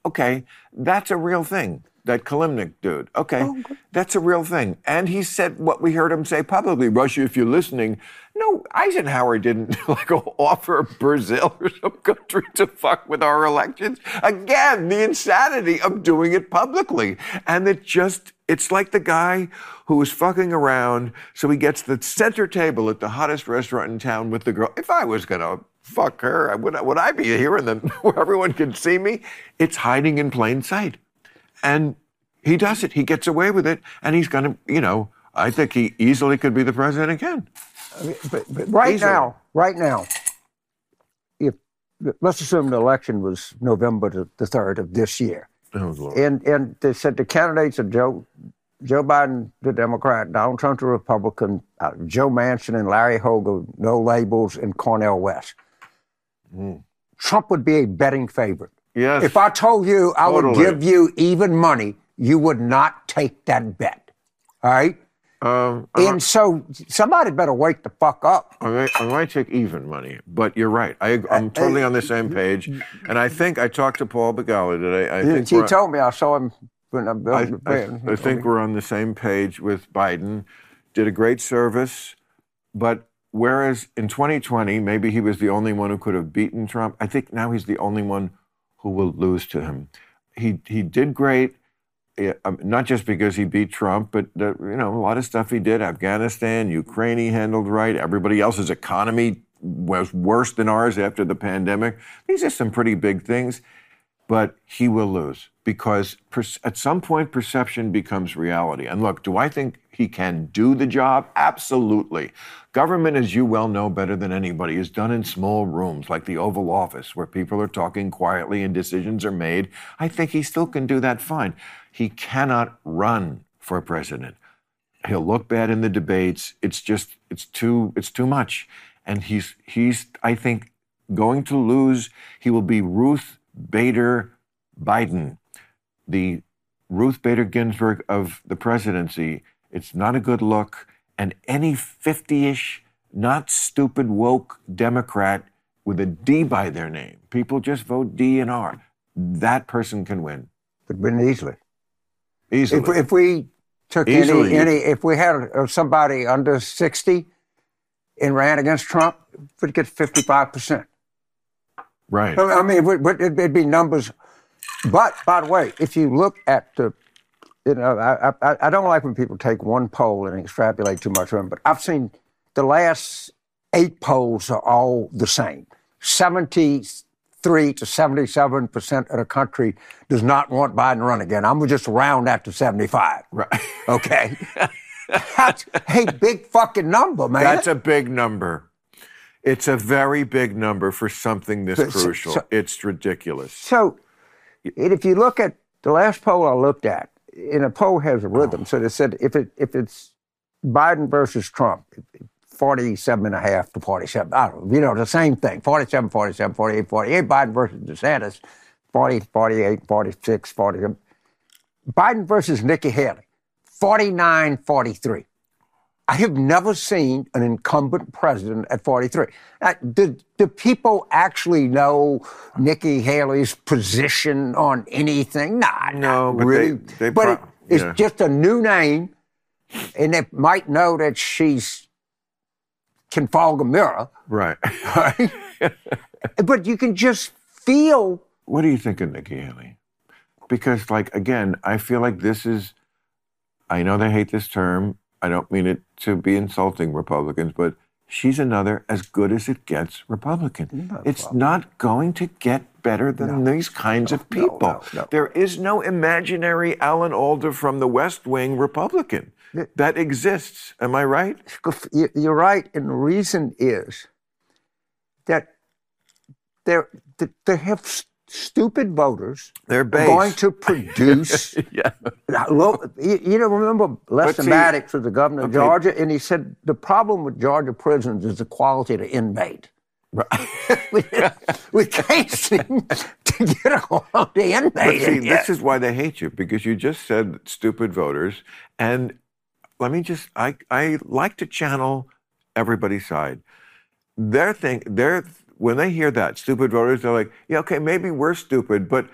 Okay, that's a real thing. That Kilimnik dude. Okay, oh, that's a real thing. And he said what we heard him say publicly Russia, if you're listening. No, Eisenhower didn't like offer Brazil or some country to fuck with our elections. Again, the insanity of doing it publicly. And it just, it's like the guy who was fucking around so he gets the center table at the hottest restaurant in town with the girl. If I was going to fuck her, would, I- would I be here in the, where everyone can see me? It's hiding in plain sight. And he does it. He gets away with it. And he's going to, you know, I think he easily could be the president again. But, but right Easily. now, right now, if let's assume the election was November the, the third of this year, Oh, and and they said the candidates are Joe Joe Biden, the Democrat, Donald Trump, the Republican, uh, Joe Manchin and Larry Hogan, no labels, and Cornel West. Trump would be a betting favorite. Yes. If I told you I would give you even money, you would not take that bet. All right. Um, And so somebody better wake the fuck up. I might, I might take even money, but you're right. I, I'm totally on the same page. And I think I talked to Paul Begala today. I think He told me I saw him when I I, I. I think we're on the same page with Biden. Did a great service, but whereas in 2020 maybe he was the only one who could have beaten Trump, I think now he's the only one who will lose to him. He he did great, Um, not just because he beat Trump, but you know a lot of stuff he did. Afghanistan, Ukraine, he handled right. Everybody else's economy was worse than ours after the pandemic. These are some pretty big things but he will lose because per- at some point perception becomes reality. And look, do I think he can do the job? Absolutely. Government, as you well know better than anybody, is done in small rooms like the Oval Office where people are talking quietly and decisions are made. I think he still can do that fine. He cannot run for president. He'll look bad in the debates. It's just it's too it's too much. And he's he's I think going to lose. He will be Ruth Bader Biden, the Ruth Bader Ginsburg of the presidency. It's not a good look. And any 50 ish, not stupid, woke Democrat with a D by their name, people just vote D and R. That person can win Could win easily. easily. If, if we took Easily. any, any, if we had somebody under 60 and ran against Trump, we'd get 55%. right. I mean, it'd, it'd be numbers. But by the way, if you look at the, you know, I, I, I don't like when people take one poll and extrapolate too much from it, but I've seen the last eight polls are all the same. 73 to 77 percent of the country does not want Biden to run again. I'm just round after 75. Right. Okay. That's a big fucking number, man. That's a big number. It's a very big number for something this so- crucial. so- it's ridiculous. So, if you look at the last poll I looked at, and a poll has a rhythm. Oh. So they said if it if it's Biden versus Trump, 47 and a half to 47, I don't know, you know, the same thing, 47, 47, 48, 48, Biden versus DeSantis, 40, 48, 46, 47. Biden versus Nikki Haley, 49, 43. I have never seen an incumbent president at 43. Now, do, do people actually know Nikki Haley's position on anything? Nah, No, but they- really. they but pro- it, it's yeah. just a new name, and they might know that she's Trafalgar Mirror, Right. right? but you can just feel what do you think of Nikki Haley? Because, like, again, I feel like this is. I know they hate this term. I don't mean it to be insulting Republicans, but she's another as good as it gets Republican. it's not going to get better than these kinds of people. no, no. There is no imaginary Alan Alda from the West Wing Republican that exists. Am I right? You- You're right, and the reason is that they're, that they have stupid voters They're base. going to produce. yeah. You, you know, remember Lester see- Maddox was the governor of Okay. Georgia, and he said the problem with Georgia prisons is the quality of the inmate. we, we can't seem to get along the inmate. But see, this is why they hate you because you just said stupid voters. And let me just, I, I like to channel everybody's side. Their thing, their, when they hear that, stupid voters, they're like, yeah, okay, maybe we're stupid, but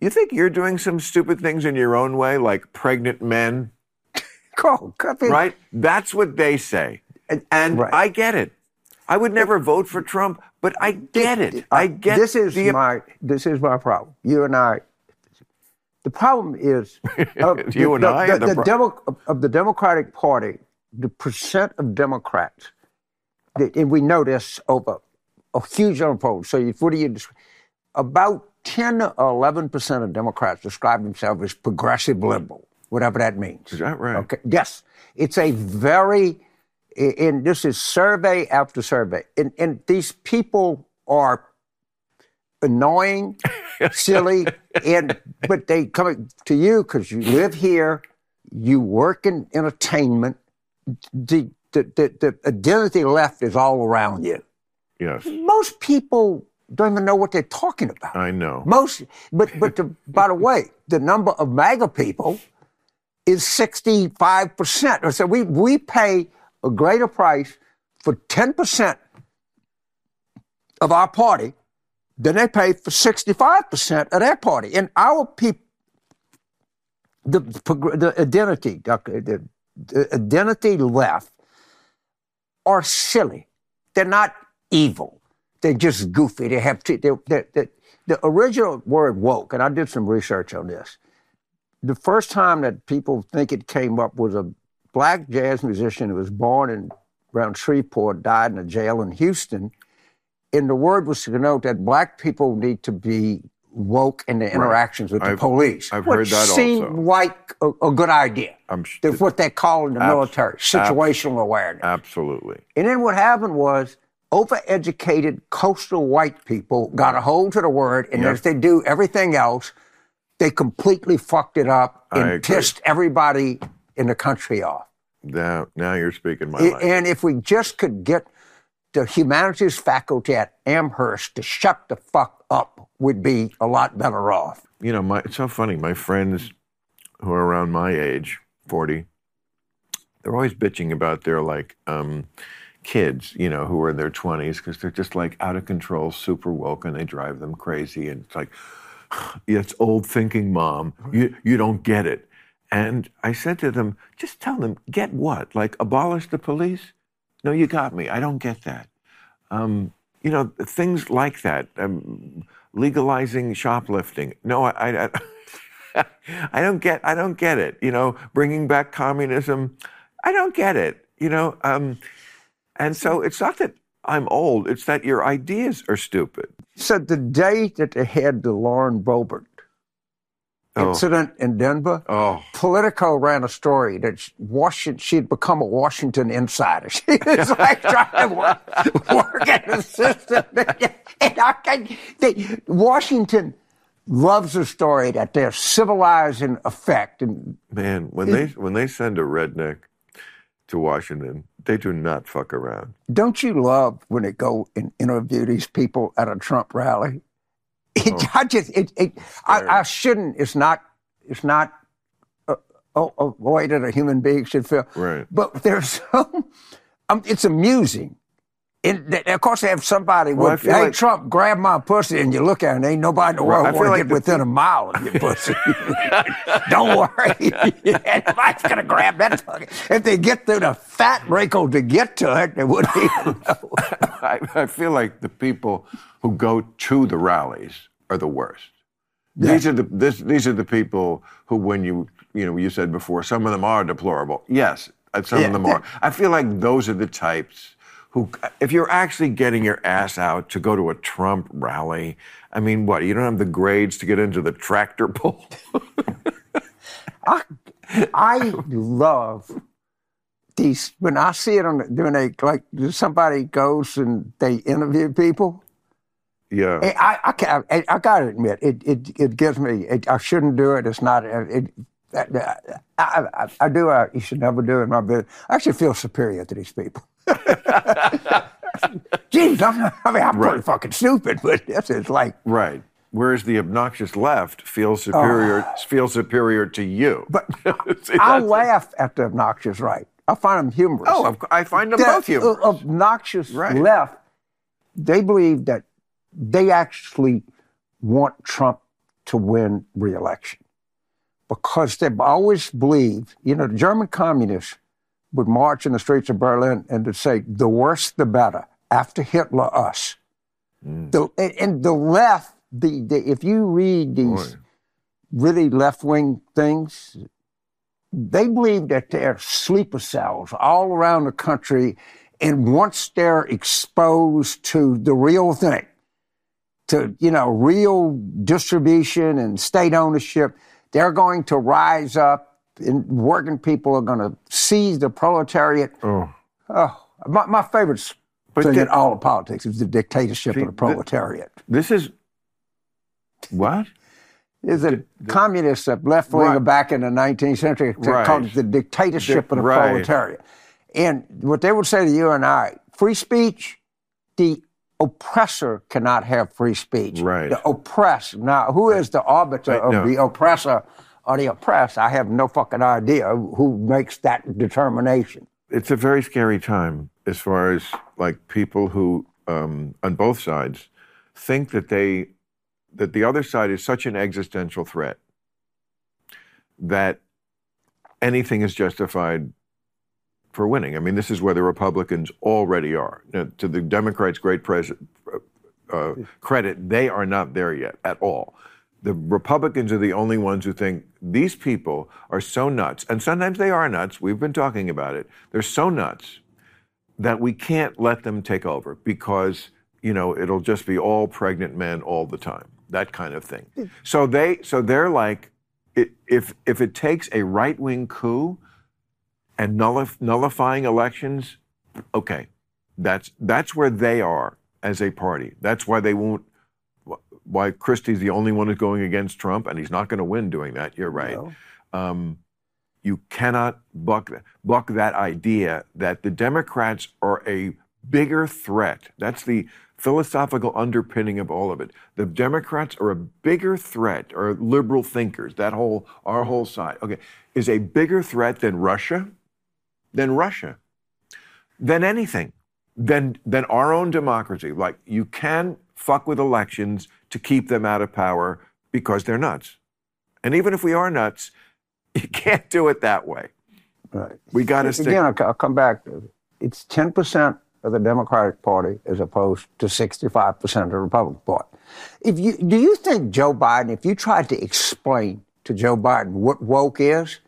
you think you're doing some stupid things in your own way, like pregnant men, oh, me- right? That's what they say. And, and Right. I get it. I would never vote for Trump, but I get it. I get this is the, my this is my problem. You and I. The problem is of You the, and the, I the, the the Demo- of- the Democratic Party. The percent of Democrats, that- and we know this over a huge number of polls. So, you, what do you? About ten or eleven percent of Democrats describe themselves as progressive liberal, whatever that means. Is that right? Okay. Yes, it's a very, and this is survey after survey, and, and these people are annoying, silly, and but they come to you because you live here, you work in entertainment. The, the the the identity left is all around you. Yes, Most people don't even know what they're talking about. I know. Most, but but the, by the way, the number of MAGA people is sixty five percent. So we we pay a greater price for ten percent of our party than they pay for sixty five percent of their party. And our people, the the identity, the, the identity left are silly. They're not evil. They're just goofy. They have t- they, they, they, the original word woke, and I did some research on this. The first time that people think it came up was a black jazz musician who was born in around Shreveport, died in a jail in Houston. And the word was to denote that black people need to be woke in their interactions with the I've- police. I've heard that seemed also. like a, a good idea. I'm sh- That's what they call in the Abs- military situational awareness. Absolutely. And then what happened was overeducated coastal white people got a hold to the word, and Yep. as they do everything else, they completely fucked it up and pissed everybody in the country off. Now, now you're speaking my language. And if we just could get the humanities faculty at Amherst to shut the fuck up, we'd be a lot better off. you know, my, it's so funny. My friends who are around my age, 40, they're always bitching about their like um, kids, you know, who are in their 20s because they're just like out of control, super woke, and they drive them crazy. And it's like, yeah, it's old thinking, mom. You, you don't get it. And I said to them, just tell them, get what? Like, abolish the police? No, you got me. I don't get that. Um, you know, things like that. Um, legalizing shoplifting. No, I, I, I don't get. I don't get it. You know, bringing back communism. I don't get it. You know, um, and so it's not that I'm old. It's that your ideas are stupid. So the day that they had the Lauren Boebert Oh. incident in Denver, Oh. Politico ran a story that she- Washington, she'd become a Washington insider. She was like trying to work, work in the system. And I can, they, Washington loves a story that they're civilized in effect. And Man, when they when they send a redneck to Washington, they do not fuck around. don't you love when they go and interview these people at a Trump rally? It, I just, it, it, I, I shouldn't. It's not. It's not a, a, a way that a human being should feel. Right. But there's some. Um, it's amusing. And of course, they have somebody Well, with, hey, like- Trump, grab my pussy, and you look at it, and ain't nobody in the world Right, want to like get the within a mile of your pussy. Don't worry. Nobody's going to grab that. fucking- If they get through the fat wrinkle to get to it, they wouldn't even know. I, I feel like the people who go to the rallies are the worst. These are the this, these are the people who, when you you know you said before, some of them are deplorable. Yes, uh, some Yeah. of them are. I feel like those are the types who, if you're actually getting your ass out to go to a Trump rally, I mean, what? You don't have the grades to get into the tractor pull. I, I love these when I see it on the, when they like somebody goes and they interview people. yeah. I I, I, can't- I, I gotta admit it it it gives me it, I shouldn't do it. It's not it. I, I, I, I do. I, you should never do it in my business. I actually feel superior to these people. Jeez, I'm, I mean, I'm pretty fucking stupid, but this is like Right. Whereas the obnoxious left feels superior oh. feels superior to you. But See, I laugh at the obnoxious right. I find them humorous. Oh, I find them The both humorous. obnoxious Right. left, they believe that they actually want Trump to win re-election because they've always believed, you know, the German communists would march in the streets of Berlin and to say, the worse the better. After Hitler, us. Mm. The, and- the left, the, the, if you read these Boy. really left-wing things, they believe that there are sleeper cells all around the country, and once they're exposed to the real thing, to you know real distribution and state ownership, they're going to rise up, working people are going to seize the proletariat. Oh. Oh, my, my favorite But thing the- in all of politics is the dictatorship See, of the the- proletariat. This is what? is it communists that left wing Right. back in the 19th century Right. called it the dictatorship Di- of the right. proletariat. And what they would say to you and I, free speech, the oppressor cannot have free speech. Right. The oppressed. Now, who is the arbiter Right, of no. the oppressor or the oppressed? I have no fucking idea who makes that determination. It's a very scary time as far as like people who um, on both sides think that they that the other side is such an existential threat that anything is justified for winning. I mean, this is where the Republicans already are. Now, to the Democrats' great pres- uh, credit, they are not there yet at all. The Republicans are the only ones who think these people are so nuts, and sometimes they are nuts. We've been talking about it. They're so nuts that we can't let them take over because you know it'll just be all pregnant men all the time, that kind of thing. Hmm. So they, so they're like, if if it takes a right wing coup and nullif- nullifying elections, okay, that's that's where they are as a party. That's why they won't. Why Christie's the only one who's going against Trump, and he's not going to win doing that. You're right. Um, you cannot buck buck that idea that the Democrats are a bigger threat. That's the philosophical underpinning of all of it. The Democrats are a bigger threat, or liberal thinkers. That whole our whole side, okay, is a bigger threat than Russia, than Russia, than anything, than than our own democracy. Like you can fuck with elections to keep them out of power because they're nuts. And even if we are nuts, you can't do it that way. Right. We got to stick. Again, I'll, I'll come back. It's 10% of the Democratic Party as opposed to 65% of the Republican Party. If you, do you think Joe Biden, if you tried to explain to Joe Biden what woke is,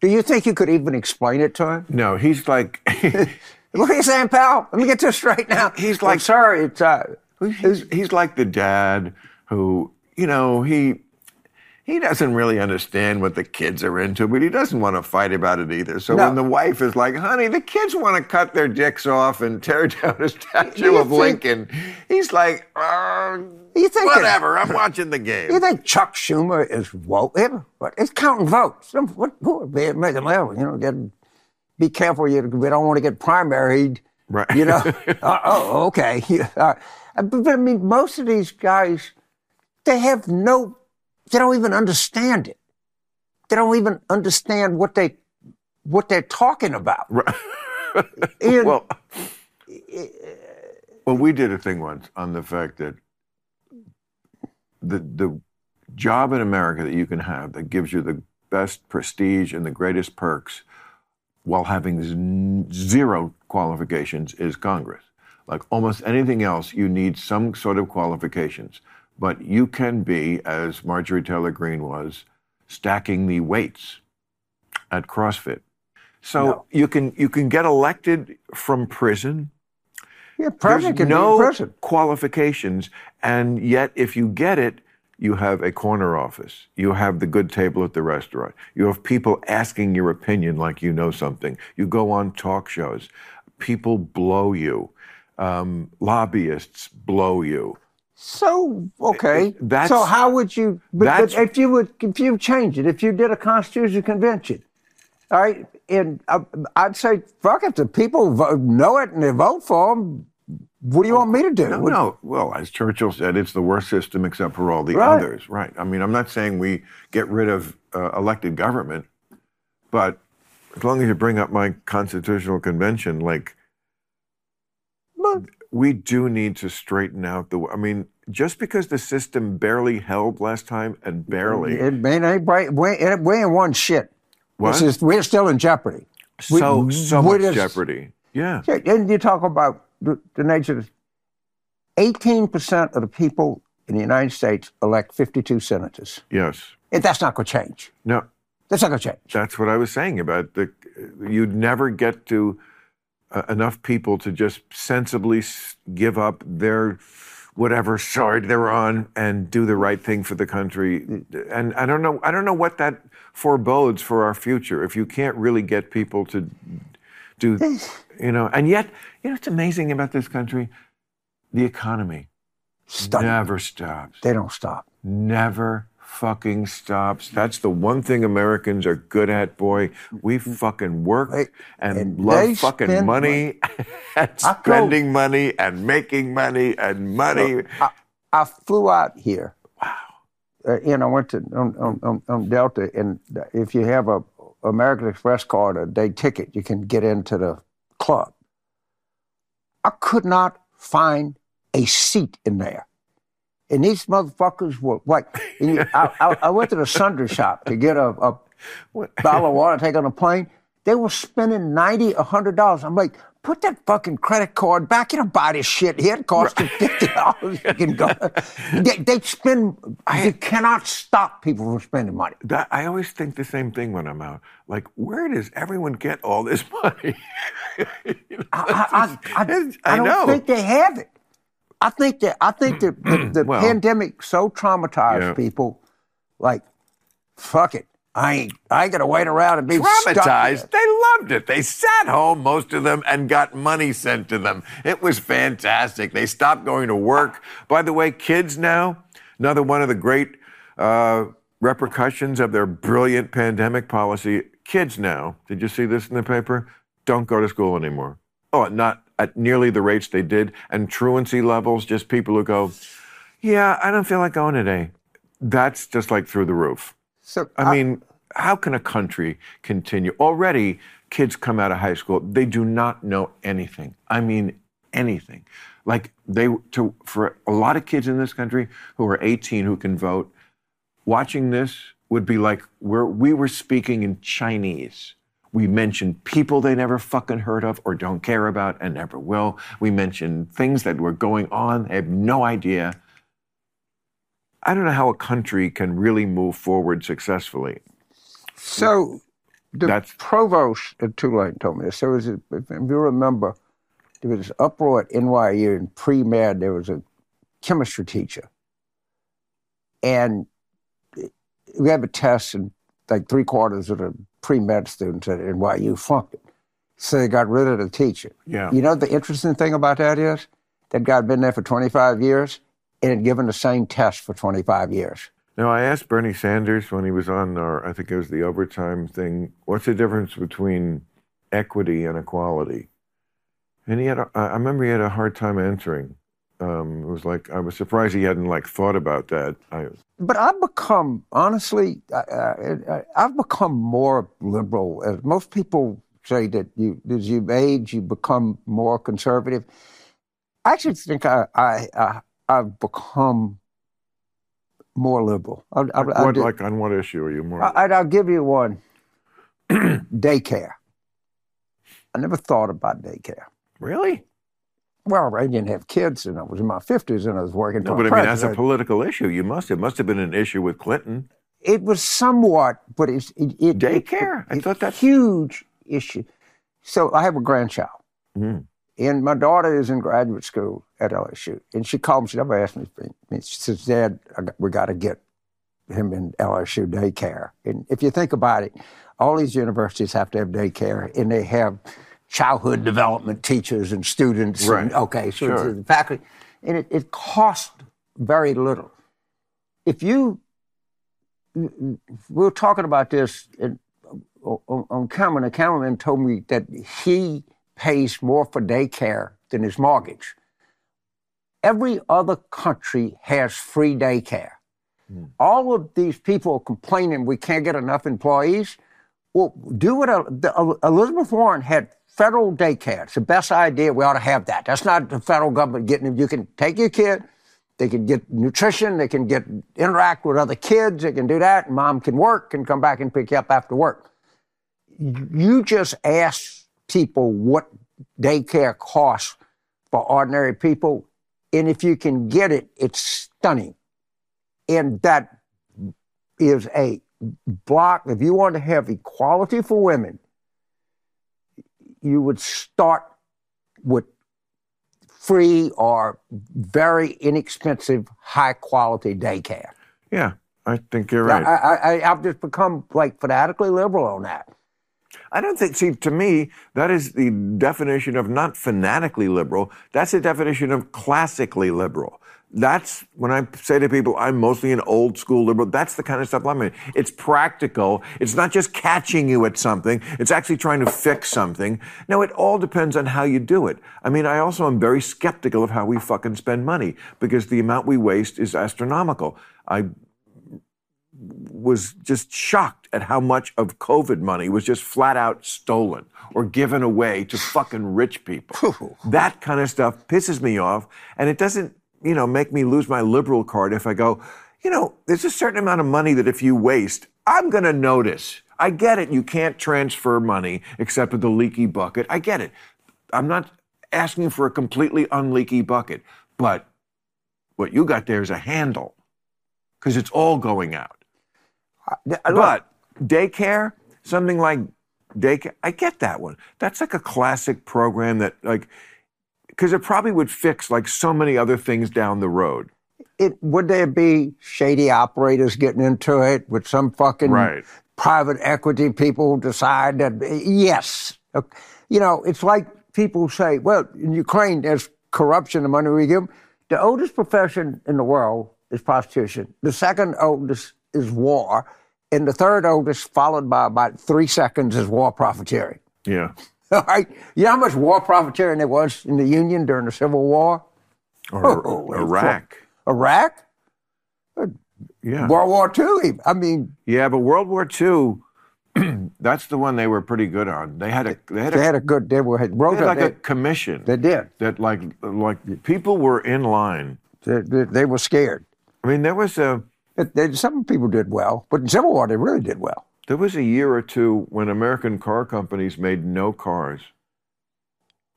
do you think you could even explain it to him? No, he's like, What are you saying, pal? Let me get this straight now. He's like- sorry, it's uh, He's, he's like the dad who, you know, he he doesn't really understand what the kids are into, but he doesn't want to fight about it either. So No. when the wife is like, "Honey, the kids want to cut their dicks off and tear down a statue You of think- Lincoln," he's like, uh, You think "Whatever, I'm watching the game." You think Chuck Schumer is woke? What? It's counting votes. What? Who would be making level? You know, get, be careful. You we don't want to get primaried. Right. You know. uh, oh, okay. Yeah, all right. Uh, But, but I mean, most of these guys, they have no. They don't even understand it. They don't even understand what they what they're talking about. Right. And- well, well, we did a thing once on the fact that the the job in America that you can have that gives you the best prestige and the greatest perks while having zero qualifications is Congress. Like almost anything else, you need some sort of qualifications. But you can be, as Marjorie Taylor Greene was, stacking the weights at CrossFit. So No. you can you can get elected from prison. Yeah, president There's can no be president. qualifications, and yet if you get it, you have a corner office. You have the good table at the restaurant. You have people asking your opinion like you know something. You go on talk shows. People blow you. Um, lobbyists blow you. So okay. That's- so how would you? But, but if you would, if you change it, if you did a constitutional convention, all right, and uh, I'd say fuck it. The people vote, know it and they vote for them. What do you want me to do? No, What- no. Well, as Churchill said, it's the worst system except for all the Right. others. Right. I mean, I'm not saying we get rid of uh, elected government, but as long as you bring up my constitutional convention, like we do need to straighten out the. I mean, just because the system barely held last time and barely, It, ain't right- we, ain't- we ain't one shit. What? This is- we're still in jeopardy. We- so so we're much just- jeopardy. Yeah. And you talk about the, the nature of 18% of the people in the United States elect 52 senators. Yes. And that's not going to change. No. That's not going to change. That's what I was saying about the. You'd never get to uh, enough people to just sensibly give up their whatever side they're on and do the right thing for the country. And I don't know. I don't know what that forebodes for our future if you can't really get people to do. You know. And yet, you know, what's amazing about this country, the economy Stop. never stops They don't stop. never fucking stops. That's the one thing Americans are good at, boy. We fucking work Hey, and, and love fucking spend money and I go- spending money and making money and money. I, I flew out here. Wow. Uh, and I went to on, on, on Delta, and if you have a American Express card, a day ticket, you can get into the club. I could not find a seat in there. And these motherfuckers were like, you, I, I, I went to the sundry shop to get a, a bottle of water to take on a plane. They were spending ninety, a hundred dollars. I'm like, put that fucking credit card back. You don't buy this shit here. It costs you fifty dollars. You can go. They, they spend. you cannot stop people from spending money. That, I always think the same thing when I'm out. Like, where does everyone get all this money? You know, I, I, I, I don't know. think they have it. I think that I think that the, the Well, pandemic so traumatized yeah. people. Like, fuck it. I ain't. I ain't gonna wait around and be traumatized. They loved it. They sat home, most of them, and got money sent to them. It was fantastic. They stopped going to work. By the way, kids now, another one of the great uh, repercussions of their brilliant pandemic policy. Kids now, did you see this in the paper? Don't go to school anymore. Oh, not at nearly the rates they did. And truancy levels, just people who go, yeah, I don't feel like going today. That's just like through the roof. So I uh mean, how can a country continue? Already, kids come out of high school, they do not know anything. I mean, anything. Like they to for a lot of kids in this country who are 18 who can vote, watching this would be like we're, we were speaking in Chinese. We mentioned people they never fucking heard of or don't care about and never will. We mentioned things that were going on. They have no idea. I don't know how a country can really move forward successfully. So, the That's- provost at Tulane told me this. There was, a, if you remember, there was uproar at NYU in pre-med. There was a chemistry teacher, and uh, we have a test, and like three quarters of the pre-med students at NYU flunked it. So they got rid of the teacher. Yeah. You know the interesting thing about that is that guy had been there for 25 years and had given the same test for 25 years. Now, I asked Bernie Sanders when he was on our, I think it was the overtime thing, what's the difference between equity and equality? And he had, a, I remember he had a hard time answering. Um, it was like, I was surprised he hadn't like thought about that. I, But I've become, honestly, I, I, I've become more liberal. As most people say that you, as you age, you become more conservative. I actually think I, I, I I've become more liberal. I, I, I what, do- like on what issue are you more? I, I'll give you one. daycare. I never thought about daycare. really? Well, I didn't have kids, and I was in my fifties, and I was working. No, for but I mean, as a political issue, you must, it must have been an issue with Clinton. it was somewhat, but it's it, it, Daycare? I It, thought that's- huge issue. So I have a grandchild, Mm. and my daughter is in graduate school at LSU, and she called me. She never asked me. She says, "Dad, got, we got to get him in LSU daycare." And if you think about it, all these universities have to have daycare, and they have childhood development teachers and students. and- Right. okay, so Sure. the faculty, and it, it costs very little. If you we were talking about this in, on, on camera, and the cameraman told me that he pays more for daycare than his mortgage. Every other country has free daycare. Hmm. All of these people are complaining we can't get enough employees. Well, do what El- Elizabeth Warren had federal daycare. It's the best idea. We ought to have that. That's not the federal government getting it. You can take your kid, they can get nutrition, they can get interact with other kids, they can do that, mom can work and come back and pick you up after work. You just ask people what daycare costs for ordinary people, and if you can get it, it's stunning. And that is a block. If you want to have equality for women, you would start with free or very inexpensive, high quality daycare. Yeah, I think you're right. I, I, I, I've just become like fanatically liberal on that. I don't think, see, to me, that is the definition of not fanatically liberal. That's the definition of classically liberal. That's when I say to people, I'm mostly an old school liberal. That's the kind of stuff I'm in. It's practical. It's not just catching you at something. It's actually trying to fix something. Now, it all depends on how you do it. I mean, I also am very skeptical of how we fucking spend money because the amount we waste is astronomical. I was just shocked at how much of COVID money was just flat out stolen or given away to fucking rich people. that kind of stuff pisses me off. And it doesn't, you know, make me lose my liberal card if I go, you know, there's a certain amount of money that if you waste, I'm going to notice. I get it. You can't transfer money except with the leaky bucket. I get it. I'm not asking for a completely unleaky bucket, but what you got there is a handle because it's all going out. But daycare, something like daycare, I get that one. That's like a classic program that, like, because it probably would fix like so many other things down the road. it, would there be shady operators getting into it? Would some fucking Right. private equity people decide that? Yes. You know, it's like people say, well, in Ukraine, there's corruption, the money we give. The oldest profession in the world is prostitution. The second oldest is war. And the third oldest, followed by about three seconds, is war profiteering. Yeah. All right. You know how much war profiteering there was in the Union during the Civil War? Or Oh, Iraq. Iraq? Uh, yeah. World War II. I mean, Yeah, but World War II, that's the one they were pretty good on. They had a they had a, had a good. They were they had like a commission they did. that like like people were in line. They, they, they were scared. I mean, there was a It- they- some people did well, but in Civil War they really did well. There was a year or two when American car companies made no cars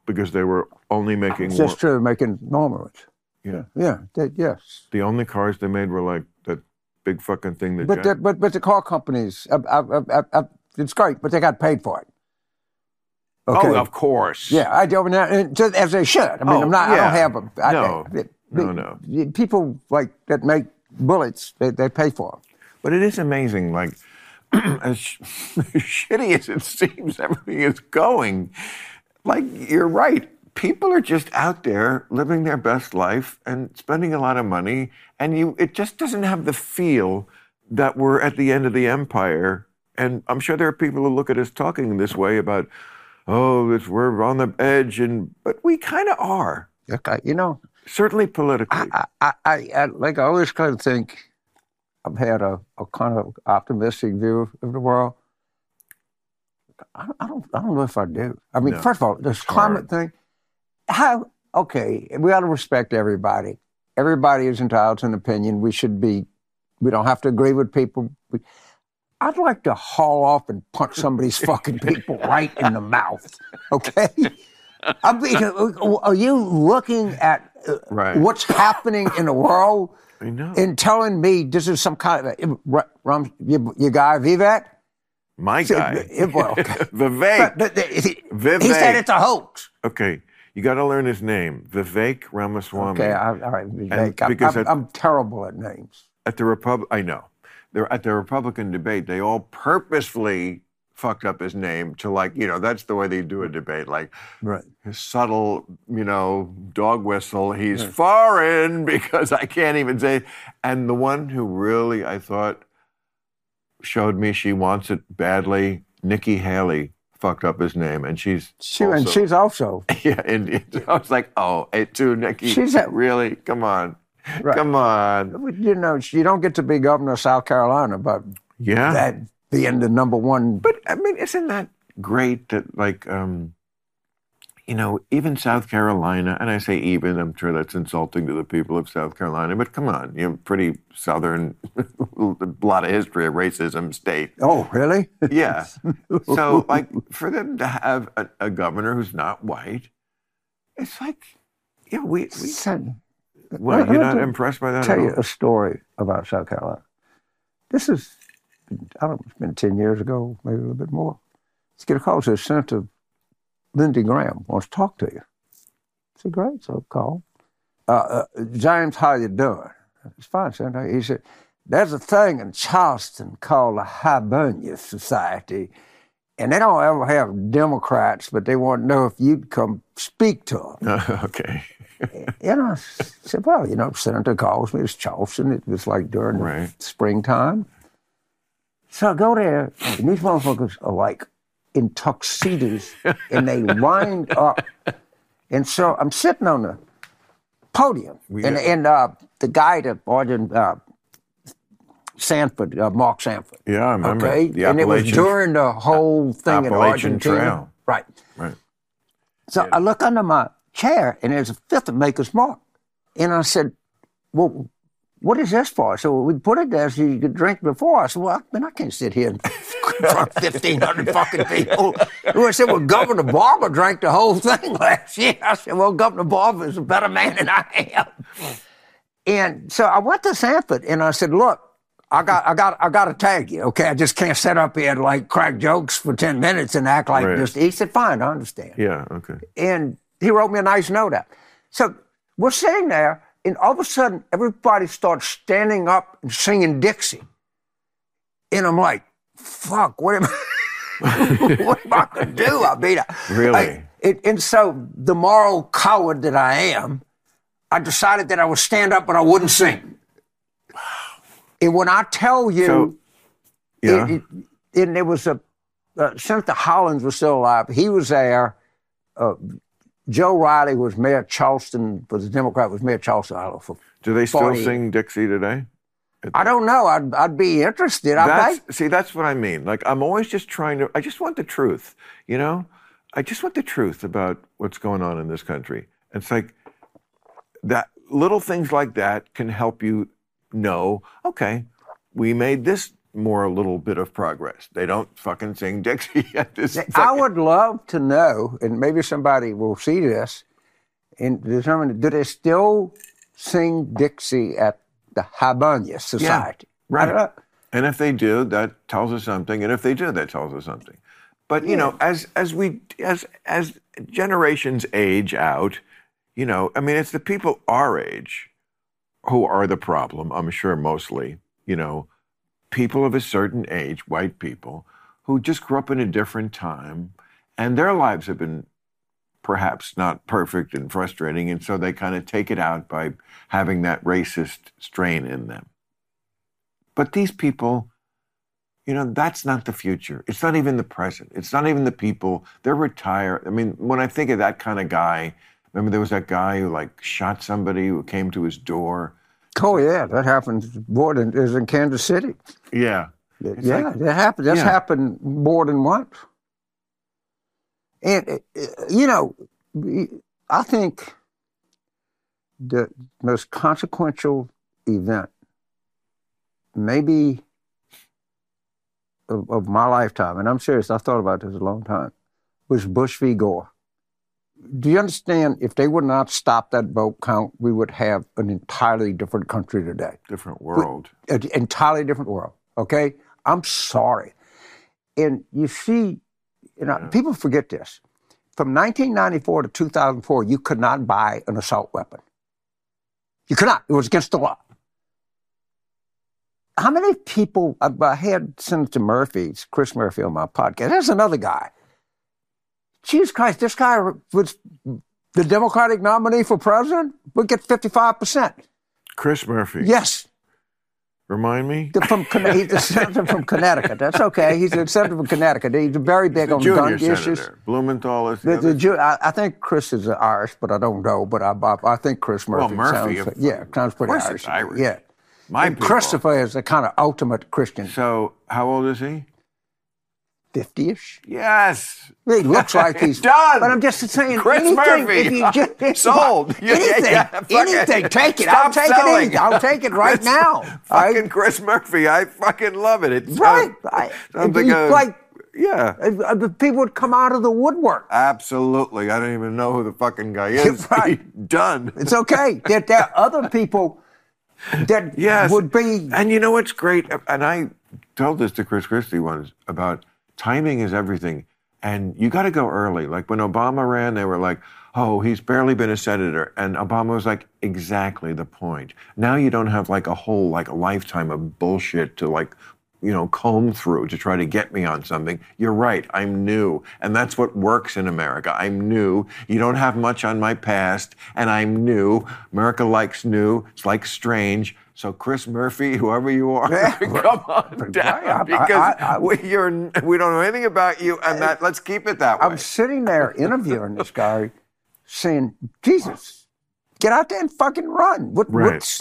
because they were only making It's war- just true, making normal ones. yeah. Yeah, they, yes. The only cars they made were like that big fucking thing that. But the, but but the car companies, I, I, I, I, it's great, but they got paid for it. Oh, okay. Oh, of course. Yeah, I do, and just as they should. I mean, Oh, I'm not. I don't oh, have them. I, No. I- No, no. People like that make bullets. They, they pay for them. But it is amazing, like, as sh- shitty as it seems everything is going, like, you're right. People are just out there living their best life and spending a lot of money, and you it just doesn't have the feel that we're at the end of the empire. And I'm sure there are people who look at us talking this way about, oh, it's, we're on the edge, and but we kind of are, Okay, you know, certainly politically. I, I, I, I like I always kind of think I've had a, a kind of optimistic view of the world. I, I don't I don't know if I do. I mean, No, first of all, this climate thing. How okay? We ought to respect everybody. Everybody is entitled to an opinion. We should be. We don't have to agree with people. We, I'd like to haul off and punch somebody's fucking people right in the mouth. Okay. I mean, are you looking at uh, Right. what's happening in the world I know. and telling me this is some kind of uh, Rum, your, your guy Vivat? My guy, it- well. Vivek. But, but the- he, he said it's a hoax. Okay, you got to learn his name, Vivek Ramaswamy. Okay, I, all right, Vivek. I'm, because I'm, at- I'm terrible at names. at the Repub, I know. They're at the Republican debate. They all purposefully fucked up his name to like, you know, that's the way they do a debate. Like Right. his subtle, you know, dog whistle. He's foreign because I can't even say. And the one who really I thought showed me she wants it badly, Nikki Haley fucked up his name, and she's She, and she's also Yeah, Indian. I was like, oh, it too, Nikki. She's a- really? Come on. Right. Come on. you know you don't get to be governor of South Carolina, but Yeah. that being of number one. but I mean, isn't that great that like um you know, even South Carolina, and I say even, I'm sure that's insulting to the people of South Carolina, but come on, you're pretty southern, a lot of history of racism state. oh, really? Yeah. so, like, for them to have a, a governor who's not white, it's like, yeah, we, we Son, Let- you're not impressed by that I'll tell you a story about South Carolina. This is, I don't know, it's been 10 years ago, maybe a little bit more. Let's get a call. Says Senator Lindsey Graham wants to talk to you. I said, great. So call. Uh, uh, James, how you doing? It's fine, Senator. He said, there's a thing in Charleston called the Hibernia Society, and they don't ever have Democrats, but they want to know if you'd come speak to them. okay. You know, I said, well, you know, Senator calls me. It's Charleston. It was like during the springtime. So I go there, and these motherfuckers are like in tuxedos, and they lined up. And so I'm sitting on the podium, We and, and uh, the guy that ordered uh, Sanford, uh, Mark Sanford. Yeah, I remember. Okay, The and it was during the whole thing in Argentina. Trail. Right. Right. So I look under my chair and there's a fifth of Maker's Mark. And I said, Well, what is this for? So we put it there so you could drink before. I said, Well, I, mean, I can't sit here in front of 1,500 fucking people. And I said, Well, Governor Barbour drank the whole thing last year. I said, Well, Governor Barbour is a better man than I am. And so I went to Sanford and I said, Look, I got, I got, I got to tag you. Okay, I just can't sit up here and like crack jokes for ten minutes and act like Right. this. He said, "Fine, I understand." Yeah, okay. and he wrote me a nice note out. So we're sitting there, and all of a sudden, everybody starts standing up and singing Dixie. And I'm like, fuck, what am I, what am I going to do? I mean, I- Really? I- it, and so, the moral coward that I am, I decided that I would stand up, but I wouldn't sing. And when I tell you, So, yeah. it, it, and there was a uh, Senator Hollings was still alive. He was there. Uh, Joe Riley was mayor of Charleston, was a Democrat, was mayor of Charleston. I don't know. For, Do they still 40. sing Dixie today? I don't know. I'd, I'd be interested. I That's, see, that's what I mean. Like, I'm always just trying to, I just want the truth, you know? I just want the truth about what's going on in this country. It's like that little things like that can help you know, okay, we made this more a little bit of progress. They don't fucking sing Dixie at this. I would love to know, and maybe somebody will see this and determine do they still sing Dixie at the Hibernia Society? right. I. And if they do, that tells us something. And if they do, that tells us something. But you know, as as we as as generations age out, you know, I mean, it's the people our age who are the problem. I'm sure mostly, you know, people of a certain age, white people, who just grew up in a different time, and their lives have been perhaps not perfect and frustrating, and so they kind of take it out by having that racist strain in them. But these people, you know, that's not the future. It's not even the present. It's not even the people. They're retired. I mean, when I think of that kind of guy, remember there was that guy who like shot somebody who came to his door. Oh yeah, that happens more than is in Kansas City. Yeah. It's yeah, like- that happened. That's Yeah. happened more than once. And uh, you know, I think the most consequential event, maybe of, of my lifetime, and I'm serious. I thought about this a long time, was Bush v. Gore. Do you understand? If they would not stop that vote count, we would have an entirely different country today different world. an entirely different world. Okay, I'm sorry. And you see, you know, people forget this. From 1994 to 2004, you could not buy an assault weapon. You could not. It was against the law. How many people? I had Senator Murphy, Chris Murphy, on my podcast. There's another guy. Jesus Christ, this guy was the Democratic nominee for president. Would get 55 percent. Chris Murphy. Yes, Remind me. the- from he's the senator from Connecticut. That's okay. He's a senator from Connecticut. He's very big The on gun senator. issues. Blumenthal is the, The, the Jew, I, I think Chris is Irish, but I don't know. But I, I, I think Chris Murphy. Well, Murphy. Sounds, of- yeah, sounds pretty Irish. Irish. Yeah, My and people. Christopher is the kind of ultimate Christian, So, how old is he? Fifty-ish. Yes. He looks like he's Done. But I'm just saying, Chris anything, Murphy. If you just, Sold. Anything, yeah. Anything. Take it. I'll take selling. it. I'll take it right Chris- now. Fucking right? Chris Murphy. I fucking love it. It's Right. I- something he's like- yeah. Uh, uh, the people would come out of the woodwork. Absolutely. I don't even know who the fucking guy is. Right. Done. It's okay. there, there are other people that Yes. would be. And you know what's great? And I told this to Chris Christie once about timing is everything. And you got to go early. Like when Obama ran, they were like, oh, he's barely been a senator. And Obama was like, exactly the point. Now you don't have like a whole, like a lifetime of bullshit to like, you know, comb through to try to get me on something. You're right. I'm new. And that's what works in America. I'm new. You don't have much on my past. And I'm new. America likes new. It's like strange. So Chris Murphy, whoever you are, Yeah, come on down I- I- because I- we, you're, we don't know anything about you, and that let's keep it that way. I'm sitting there interviewing this guy, saying, "Jesus, get out there and fucking run." What, Right. What's,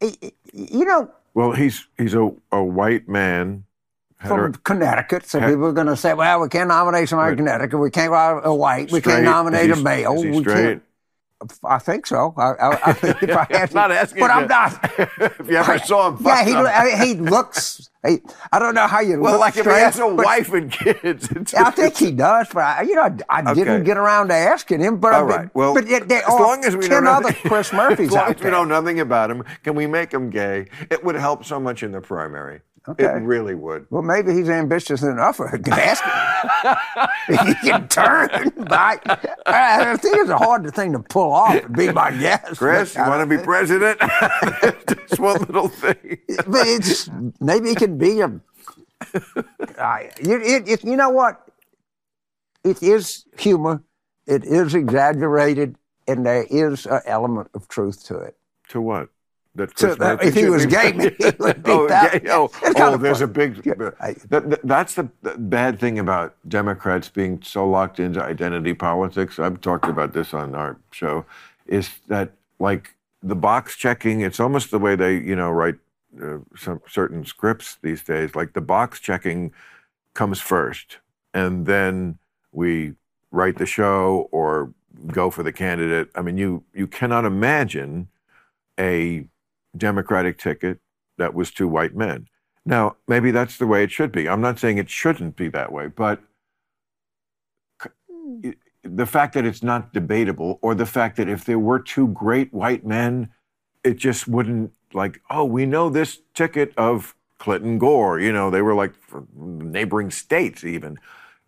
you know, well, he's he's a, a white man. from Connecticut, so he- people are going to say, "Well, we can't nominate somebody from Connecticut. We can't have a white. We can't nominate a male. Is he straight? Can't." I think so. I, I, I, if I had not asking but you. I'm not. if you ever saw him, yeah, he, I he looks. He, I don't know how you well, look like if he has a wife and kids. I think he does, but I, you know, I, I didn't get around to asking him. But All I, right. Well, but there, there as long as we know other Chris Murphys as long out as we know nothing about him, can we make him gay? It would help so much in the primary. Okay. It really would. Well, maybe he's ambitious enough. I can ask him. he can turn. But I, think it's a hard thing to pull off. and Be my guest. Chris, you want to be president? Just one little thing. But it's maybe he can be a. I, it, it, it, you know what? It is humor. It is exaggerated, and there is an element of truth to it. To what? That So that if he was gay, he would be oh, that. gay? Oh, oh, there's a big. That, that- that's the the bad thing about Democrats being so locked into identity politics. I've talked about this on our show. Is that like the box checking? It's almost the way they you know write uh, some certain scripts these days. Like the box checking comes first, and then we write the show or go for the candidate. I mean, you you cannot imagine a Democratic ticket that was two white men. Now, maybe that's the way it should be. I'm not saying it shouldn't be that way, but hmm. the fact that it's not debatable, or the fact that if there were two great white men, it just wouldn't like, oh, we know this ticket of Clinton Gore. You know, they were like neighboring states even.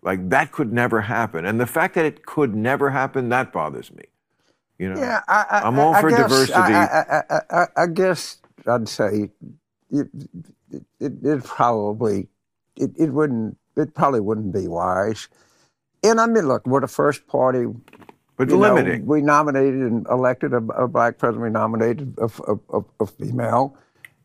Like that could never happen, and the fact that it could never happen that bothers me. You know, Yeah, I, I, I'm all I for guess, diversity. I, I, guess I'd say it, it, it, it probably it, it wouldn't it probably wouldn't be wise. And I mean, look, we're the first party. but you know, limiting. we nominated and elected a, a black president. We nominated a, a, a, female.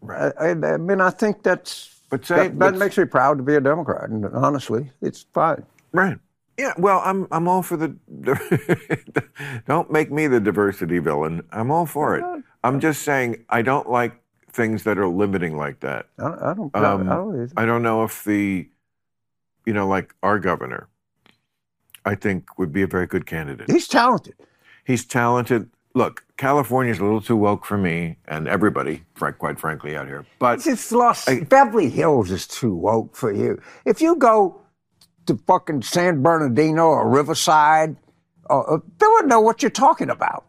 I, I, uh, I mean, I think that's But say- that, that makes me proud to be a Democrat. And honestly, it's fine. Right. Yeah. Well, I'm I'm all for the. don't make me the diversity villain. I'm all for it. I'm just saying I don't like things that are limiting like that. I, don't- I don't. Um, I don't I don't know if the, you know, like our governor, I think would be a very good candidate. he's talented. He's talented. Look, California's a little too woke for me and everybody, quite frankly, out here. But It's Los Beverly Hills is too woke for you. If you go to fucking San Bernardino or Riverside, uh, uh, they wouldn't know what you're talking about.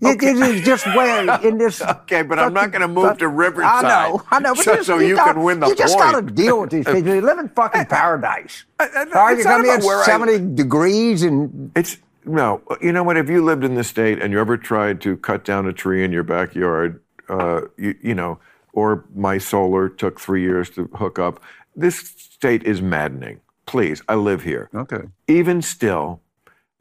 It- it is just where in this. Okay, but I'm not gonna move to Riverside I know, I know. But so- you, so you you got- can win the You just got to deal with these people. You live in fucking paradise. I- I- All right, you come here about where I- 70 degrees and It's no. You know what? If you lived in the state and you ever tried to cut down a tree in your backyard, uh, you, you know, or my solar took three years to hook up. This state is maddening. Please, I live here. okay. Even still,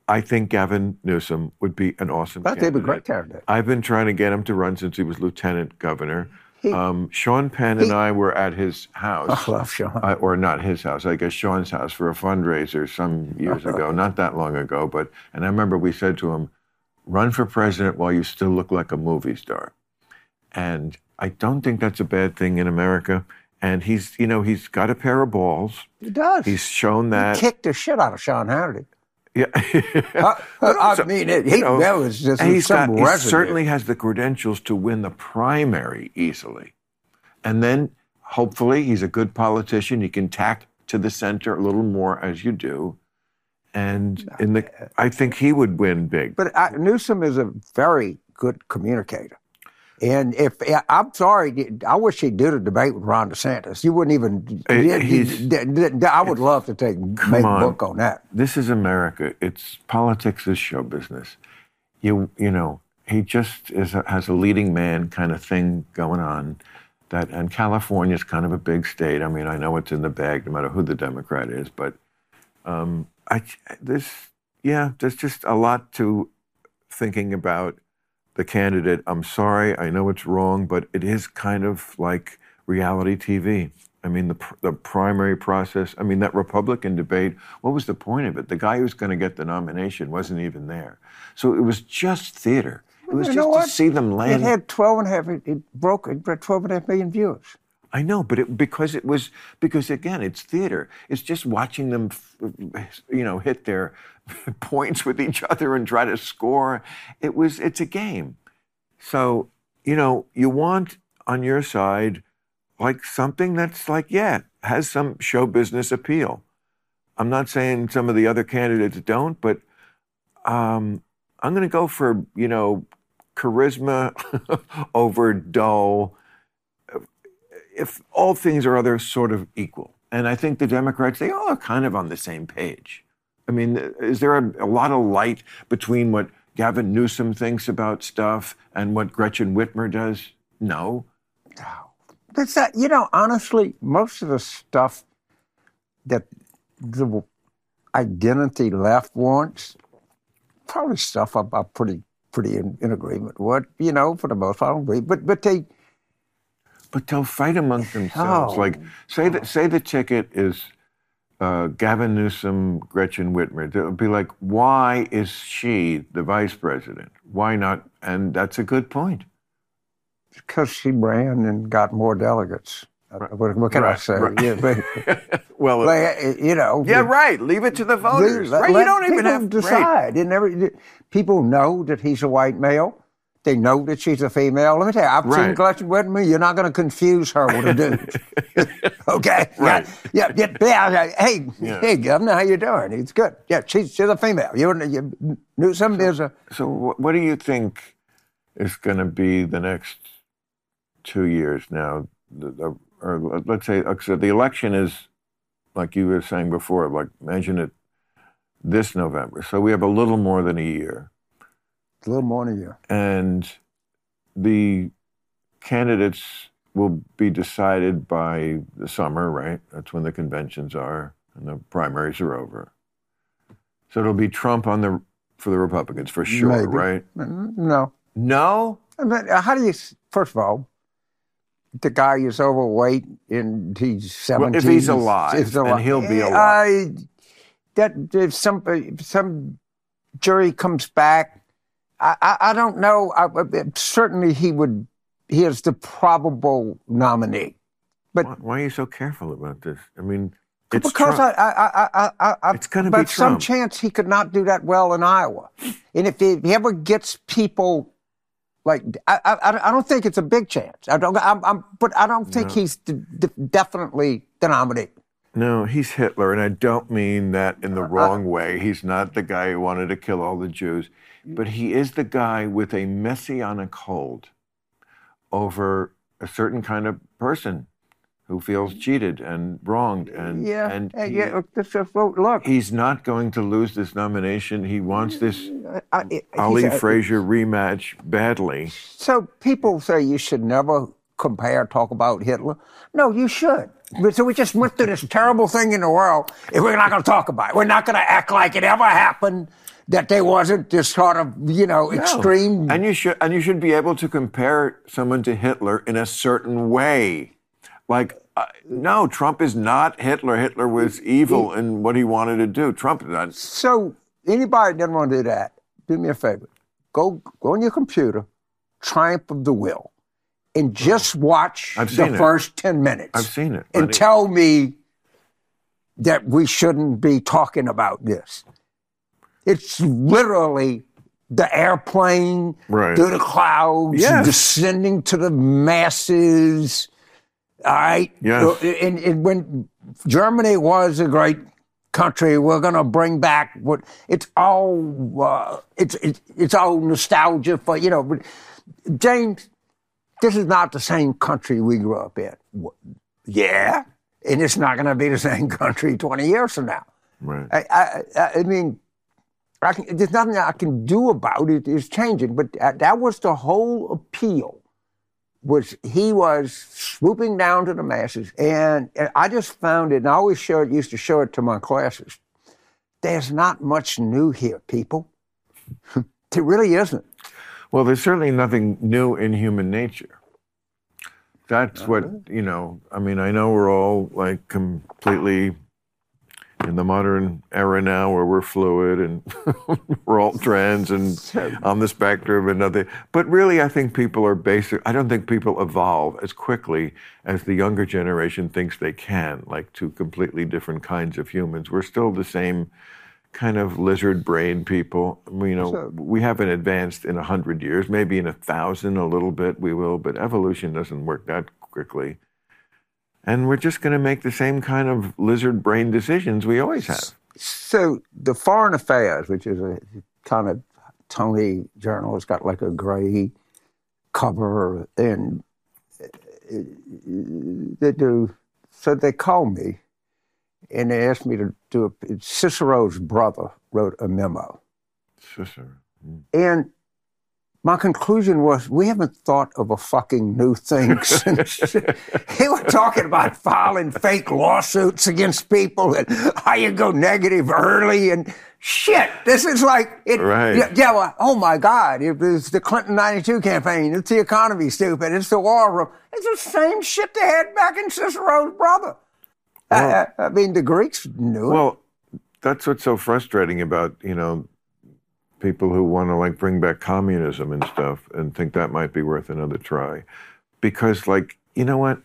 I think Gavin Newsom would be an awesome. Be candidate. great candidate. I've been trying to get him to run since he was lieutenant governor. He- um, Sean Penn and I were at his house I love Sean. uh, or not his house, I guess Sean's house for a fundraiser some years ago, not that long ago. But and I remember we said to him, "Run for president while you still look like a movie star," and I don't think that's a bad thing in America. And he's, you know, he's got a pair of balls. He does. He's shown that. kicked the shit out of Sean Hannity. Yeah. I, I mean, it, you he, know, that was just he's some got, he residue. certainly has the credentials to win the primary easily. And then hopefully he's a good politician. He can tack to the center a little more as you do. And in the, I think he would win big. But I, Newsom is a very good communicator. And if I'm sorry, I wish he'd do the debate with Ron DeSantis. You wouldn't even. I would love to take make on. a book on that. This is America. It's politics is show business. You you know he just is a, has a leading man kind of thing going on. That and California's kind of a big state. I mean, I know it's in the bag no matter who the Democrat is, but um, I this yeah, there's just a lot to thinking about the candidate. I'm sorry, I know it's wrong, but it is kind of like reality TV. I mean, the pr- the primary process. I mean, that Republican debate. What was the point of it? The guy who was going to get the nomination wasn't even there. So it was just theater. It was You just know to what? see them land. It had 12 and a half, it, broke, it had 12 and a half million viewers. I know, but it, because it was because again, it's theater. It's just watching them, you know, hit their points with each other and try to score. It was it's a game. So you know, you want on your side like something that's like yeah has some show business appeal. I'm not saying some of the other candidates don't, but um, I'm going to go for you know charisma over dull if all things are other sort of equal. And I think the Democrats, they all are kind of on the same page. I mean, is there a, a lot of light between what Gavin Newsom thinks about stuff and what Gretchen Whitmer does? No. That's that, you know, honestly, most of the stuff that the identity left wants, probably stuff I'm, I'm pretty pretty in, in agreement with. You know, for the most part, I don't agree. But but they But they'll fight amongst themselves. Oh. Like, say that say the ticket is uh, Gavin Newsom, Gretchen Whitmer. They'll be like, why is she the vice president? Why not? And that's a good point. because she ran and got more delegates. Uh, What, what can I say? right. Yeah, but, well, but, uh, you know, yeah, right. Leave it to the voters. Let- right? You don't even have to decide. It never, people know that he's a white male. They know that she's a female. Let me tell you, I've seen Right. Gretchen Whitmer. You're not going to confuse her with a dude. okay. Right. Yeah. Yeah. yeah, yeah. Hey, Yeah. hey, Governor, how you doing? It's good. Yeah, she's, she's a female. You, you knew some is a. So, what do you think is going to be the next two years now? The, the or let- let's say, so the election is, like you were saying before, like imagine it this November. So we have a little more than a year. A little more than a year. and the candidates will be decided by the summer, right? That's when the conventions are and the primaries are over. So it'll be Trump on the for the Republicans for sure, Maybe. right? No. No, I mean, how do you, first of all, the guy is overweight and he's 17. Well, if he's alive, and he'll be alive. I, that if some, if some jury comes back, I, I, I don't know. I, certainly he would, he is the probable nominee. But why, why are you so careful about this? I mean, it's because Trump. I, I, I, I, It's gonna be but some chance he could not do that well in Iowa, and if he, if he ever gets people like, I, I, I don't think it's a big chance. I don't, I'm, I'm but I don't think he's d- d- definitely the nominee. No, he's Hitler, and I don't mean that in Uh, the wrong way. He's not the guy who wanted to kill all the Jews, but he is the guy with a messianic hold over a certain kind of person who feels cheated and wronged, and Yeah, and uh, he- yeah. Look, look, he's not going to lose this nomination. He wants this I- I- Ali he's a- Frazier rematch badly. So people say you should never compare, talk about Hitler. No, you should. So we just went through this terrible thing in the world, and we're not going to talk about it. We're not going to act like it ever happened. That there wasn't this sort of, you know, extreme. No. And you should and you should be able to compare someone to Hitler in a certain way. Like uh, no, Trump is not Hitler. Hitler was evil in what he wanted to do. Trump is not. So anybody that doesn't want to do that, do me a favor. Go go on your computer, Triumph of the Will, and just watch the it. first ten minutes. I've seen it. and tell me that we shouldn't be talking about this. It's literally the airplane Right. through the clouds, Yes. descending to the masses. All right. Yes. And, and when Germany was a great country, we're going to bring back what it's all. Uh, it's, it's it's all nostalgia for you know. But James, this is not the same country we grew up in. Yeah, and it's not going to be the same country twenty years from now. right. I, I, I- mean, can, there's nothing I can do about it. It's changing, but that, that was the whole appeal. Was he was swooping down to the masses, and, and I just found it. And I always show it, used to show it to my classes. There's not much new here, people. there really isn't. Well, there's certainly nothing new in human nature. That's what, you know, I mean, I know we're all like completely in the modern era now where we're fluid and we're all trans and on the spectrum and nothing. But really, I think people are basic. I don't think people evolve as quickly as the younger generation thinks they can, like two completely different kinds of humans. We're still the same kind of lizard brain people. You know, So- we haven't advanced in a hundred years, maybe in a thousand, a little bit we will, but evolution doesn't work that quickly. And we're just going to make the same kind of lizard brain decisions we always have. So the Foreign Affairs, which is a kind of Tony journal, it's got like a gray cover, and uh, they do. So they called me, and they asked me to do a. Cicero's brother wrote a memo, Cicero. and my conclusion was we haven't thought of a fucking new thing since they were talking about filing fake lawsuits against people and how you go negative early and shit. This is like it. Right. Yeah, yeah, well, oh my God! It was the Clinton '92 campaign. It's the economy, stupid. It's the war room. It's the same shit they had back in Cicero's brother. I- I, I mean, the Greeks knew it. Well, that's what's so frustrating about, you know, people who want to like bring back communism and stuff and think that might be worth another try. Because, like, you know what?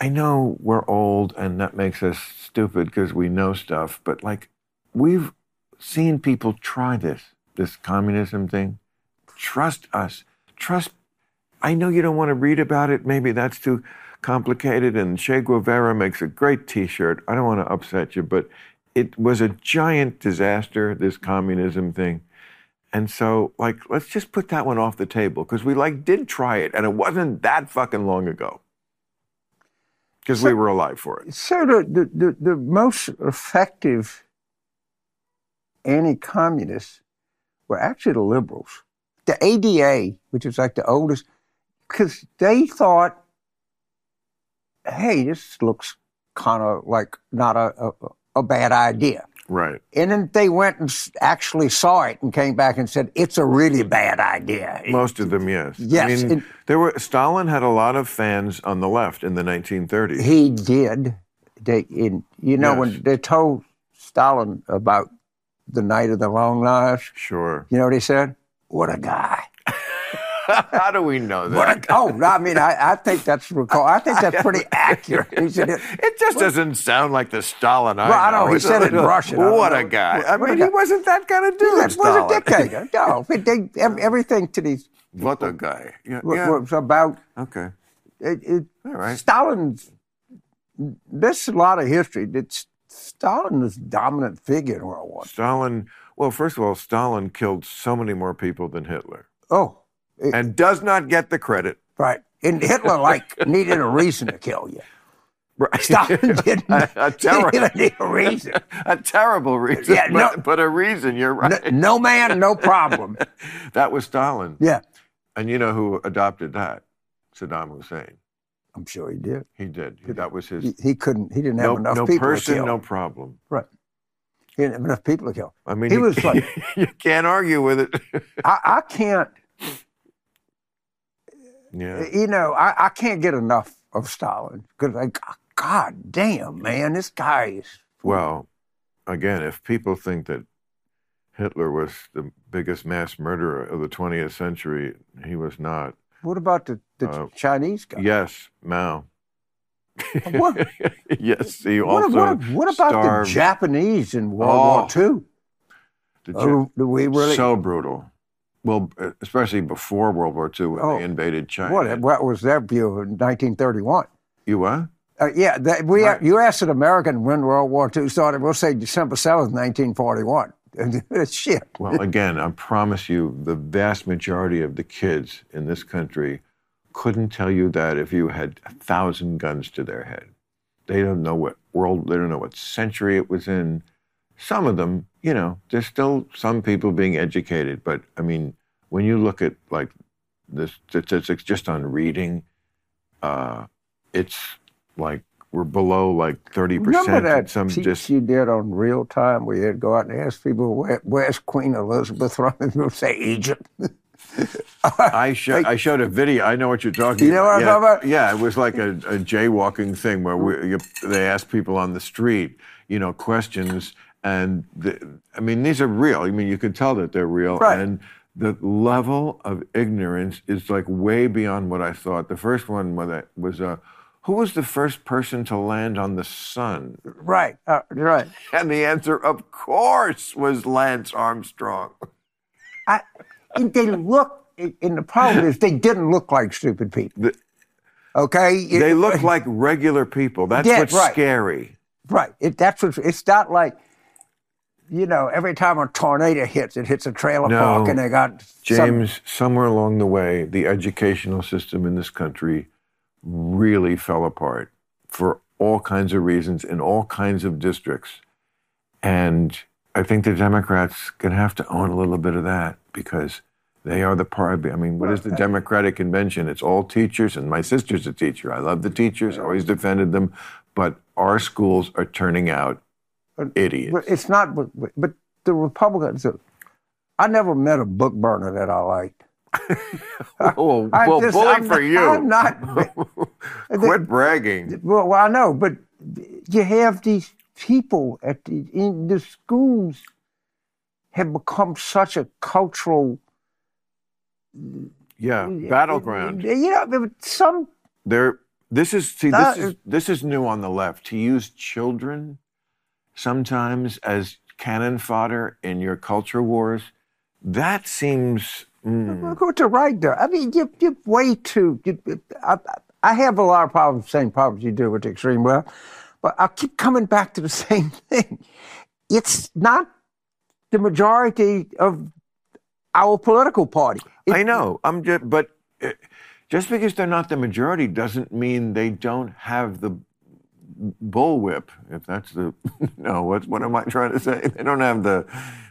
I know we're old and that makes us stupid because we know stuff, but like, we've seen people try this, this communism thing. Trust us. Trust. I know you don't want to read about it. Maybe that's too complicated. And Che Guevara makes a great t shirt. I don't want to upset you, but it was a giant disaster, this communism thing. And so, like, let's just put that one off the table because we like did try it, and it wasn't that fucking long ago. because we were alive for it. So the, the, the, the most effective anti-communists were actually the liberals. The ADA, which is like the oldest, because they thought, hey, this looks kind of like not a, a, a bad idea. Right. And then they went and actually saw it and came back and said, it's a really bad idea. Most of them, yes. Yes, I mean, and- there were Stalin had a lot of fans on the left in the 1930s. He did. They, in, you know, Yes. when they told Stalin about the night of the long knives, sure. you know what he said? What a guy. How do we know that? a, oh, I mean, I, I think that's recall. I think that's pretty accurate. He said, it, just doesn't sound like the Stalin I Well, I know, he It's said it in Russian. What a guy. I mean, he wasn't that kind of he dude. was a dictator. No, they, everything to these What a guy. Yeah. wa- yeah. was about Okay. it, it, All right. Stalin's. There's a lot of history. It's Stalin was dominant figure in World War. Stalin, well, first of all, Stalin killed so many more people than Hitler Oh, and does not get the credit. right. And Hitler like needed a reason to kill you. Right. Stalin didn't. a, a, he terri- didn't need a reason. a terrible reason, Yeah, no- but, but a reason, you're right. no man, no problem. that was Stalin. Yeah, And you know who adopted that? Saddam Hussein. I'm sure he did. He did. That was his. He, he couldn't. He didn't have no enough no people to person, kill. no problem. Right. He didn't have enough people to kill. I mean, He you, was like- you can't argue with it. I, I can't. Yeah. You know, I, I can't get enough of Stalin because, like, God damn, man, this guy is. Well, again, if people think that Hitler was the biggest mass murderer of the 20th century, he was not. What about the, the Uh, Chinese guy? Yes, Mao. What- yes, he What, also what, what about starved the Japanese in World Oh, War II? the Oh, do we really? so brutal. Well, especially before World War II when Oh, they invaded China. what, what was their view in 1931? You what? Uh, yeah, that, we Right. you asked an American when World War II started. We'll say December seventh, nineteen forty-one. Shit. Well, again, I promise you, the vast majority of the kids in this country couldn't tell you that if you had a thousand guns to their head. They don't know what world, they don't know what century it was in. Some of them, you know, there's still some people being educated, but I mean, when you look at like the statistics just on reading, uh, it's like we're below like 30% Remember that some piece just you did on real time where you had to go out and ask people where, where's Queen Elizabeth from? And people say Egypt. I, show, I showed a video. I know what you're talking You know about. what I'm yeah, talking about? Yeah, it was like a, a jaywalking thing where we, you, they asked people on the street, you know, questions. And the, I mean, these are real. I mean, you can tell that they're real. Right. And the level of ignorance is like way beyond what I thought. The first one was, uh, uh, who was the first person to land on the sun? right, uh, right. And the answer, of course, was Lance Armstrong. I, and they look, and the problem is they didn't look like stupid people. The- Okay? It- They look like regular people. That's Yeah, what's right. scary. Right. It, that's what, it's not like, you know, every time a tornado hits, it hits a trailer No. park and they got some- James, somewhere along the way, the educational system in this country really fell apart for all kinds of reasons in all kinds of districts. And I think the Democrats going to have to own a little bit of that because they are the part. I mean, what is the Democratic Convention? It's all teachers, and my sister's a teacher. I love the teachers, always defended them. But our schools are turning out idiots. It's not, but, but the Republicans, uh, I never met a book burner that I liked. Oh, I well, just- bully I'm for you. I'm not. Quit bragging. Well, well, I know, but you have these people at the, in the schools have become such a cultural Yeah, uh, uh, battleground. You know, some There, this is see, this Uh, is this is new on the left. To use children sometimes as cannon fodder in your culture wars, that seems. mm, go to right there. I mean, you you're way too. You, I, I have a lot of problems, same problems you do with the extreme left, but I'll keep coming back to the same thing. It's not the majority of our political party. It- I know. I'm just, but uh, just because they're not the majority doesn't mean they don't have the bullwhip, if that's the no. What what am I trying to say? They don't have the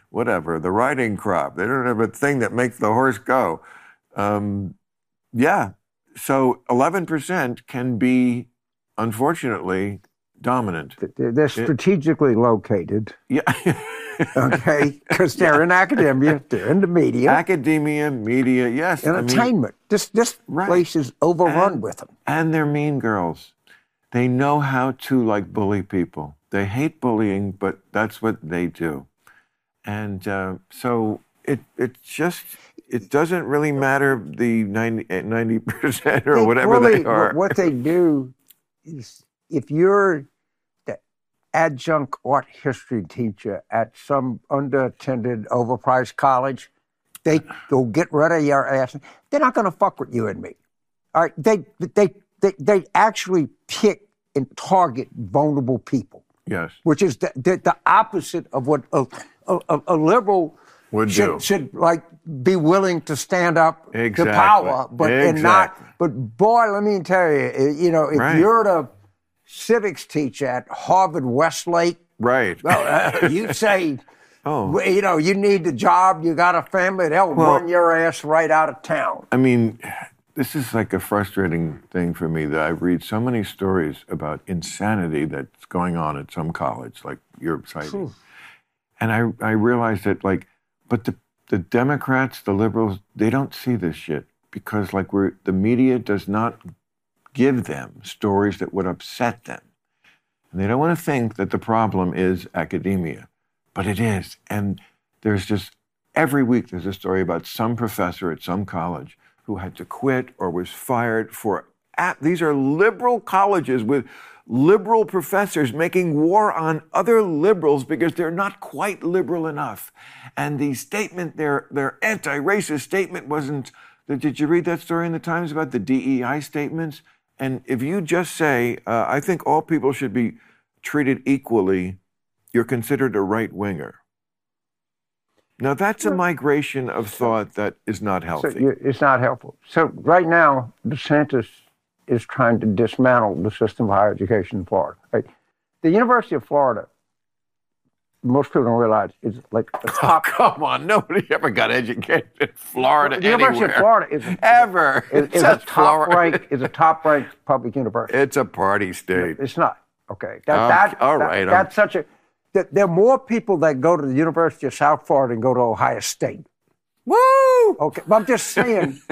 whatever the riding crop. They don't have a thing that makes the horse go. Um, yeah, so eleven percent can be, unfortunately, dominant. They're, strategically located, Yeah. okay? Because they're in academia, they're in the media, Academia, media, yes. I mean- entertainment. this this Right. place is overrun And- with them. and they're mean girls. They know how to like bully people. They hate bullying, but that's what they do. And uh, so it it just it doesn't really matter the 90 percent or They whatever really- they are. What they do is if you're the adjunct art history teacher at some underattended, overpriced college, they go get rid of your ass. They're not going to fuck with you and me. All right, they they they they actually pick and target vulnerable people, yes, which is the the, the opposite of what a a, a- liberal Would should, do. should like be willing to stand up Exactly. to power, but and not. But boy, let me tell you, eh, you know, if Right. you're the civics teacher at Harvard Westlake, right. well, uh, you say, oh, you know, you need the job, you got a family, they'll Well- run your ass right out of town. I mean, this is like a frustrating thing for me that I read so many stories about insanity that's going on at some college, like you're citing. And I, I realize that, like, but the, the Democrats, the liberals, they don't see this shit because, like, we're, the media does not give them stories that would upset them. And they don't want to think that the problem is academia, but it is. And there's just every week there's a story about some professor at some college who had to quit or was fired for. At, these are liberal colleges with liberal professors making war on other liberals because they're not quite liberal enough. And the statement, their, their anti racist statement wasn't. Did you read that story in the Times about the DEI statements? And if you just say, uh, I think all people should be treated equally, you're considered a right winger. Now, that's a migration of thought that is not So healthy. you, it's not helpful. So right now, DeSantis is trying to dismantle the system of higher education in Florida. Right? The University of Florida, most people don't realize, is like a Oh, come on. Nobody ever got educated in Florida the University of Florida is, Ever. is, is a top Florida. ranked is a top ranked public university. It's a party state. It's not okay. That, Okay, that, all that- right, I'm- that's such a. That there are more people that go to the University of South Florida than go to Ohio State. Woo! Okay, but I'm just saying.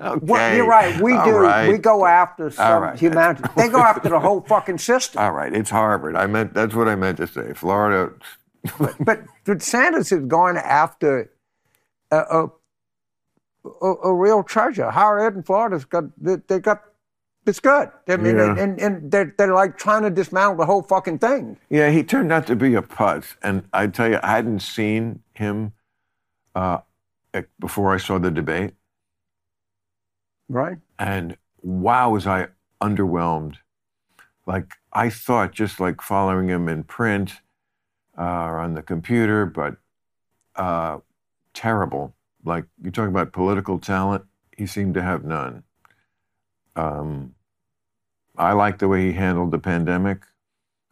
Okay. Well, you're right. We All do. right. We go after some right. humanity. They go after the whole fucking system. All right. It's Harvard. I meant that's what I meant to say. Florida. But, but Sanders is going after a, a, a, a real treasure. Higher ed in Florida's got they, they got it's good. I mean, Yeah. and, and they're, they're like trying to dismantle the whole fucking thing. Yeah, he turned out to be a putz. And I tell you, I hadn't seen him uh, before I saw the debate. Right? And wow, was I underwhelmed. Like, I thought just like following him in print uh, or on the computer, but uh, terrible. Like, you're talking about political talent, he seemed to have none. Um, I like the way he handled the pandemic,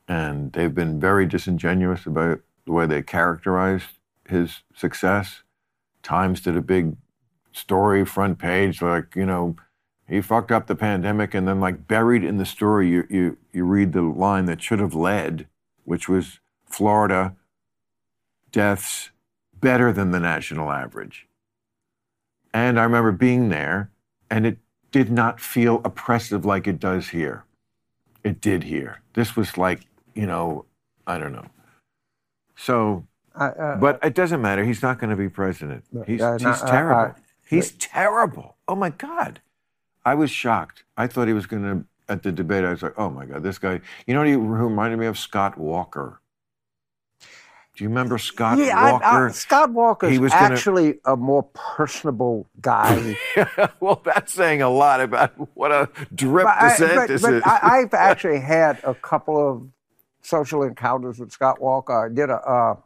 and they've been very disingenuous about the way they characterized his success. Times did a big story front page, like, you know, he fucked up the pandemic, and then like buried in the story, you you you read the line that should have led, which was Florida deaths better than the national average. And I remember being there, and it did not feel oppressive like it does here. It did here. This was like, you know, I don't know. So, I, uh, but it doesn't matter. He's not going to be president. He's, uh, he's I- terrible. He's terrible. Oh my God. I was shocked. I thought he was going to, at the debate, I was like, oh my God, this guy, you know what he reminded me of? Scott Walker. Do you remember Scott yeah, Walker? I, Scott Walker He is was gonna- actually a more personable guy. well, that's saying a lot about what a drip But, I, but, is. But I, I've actually had a couple of social encounters with Scott Walker. I did a. Uh,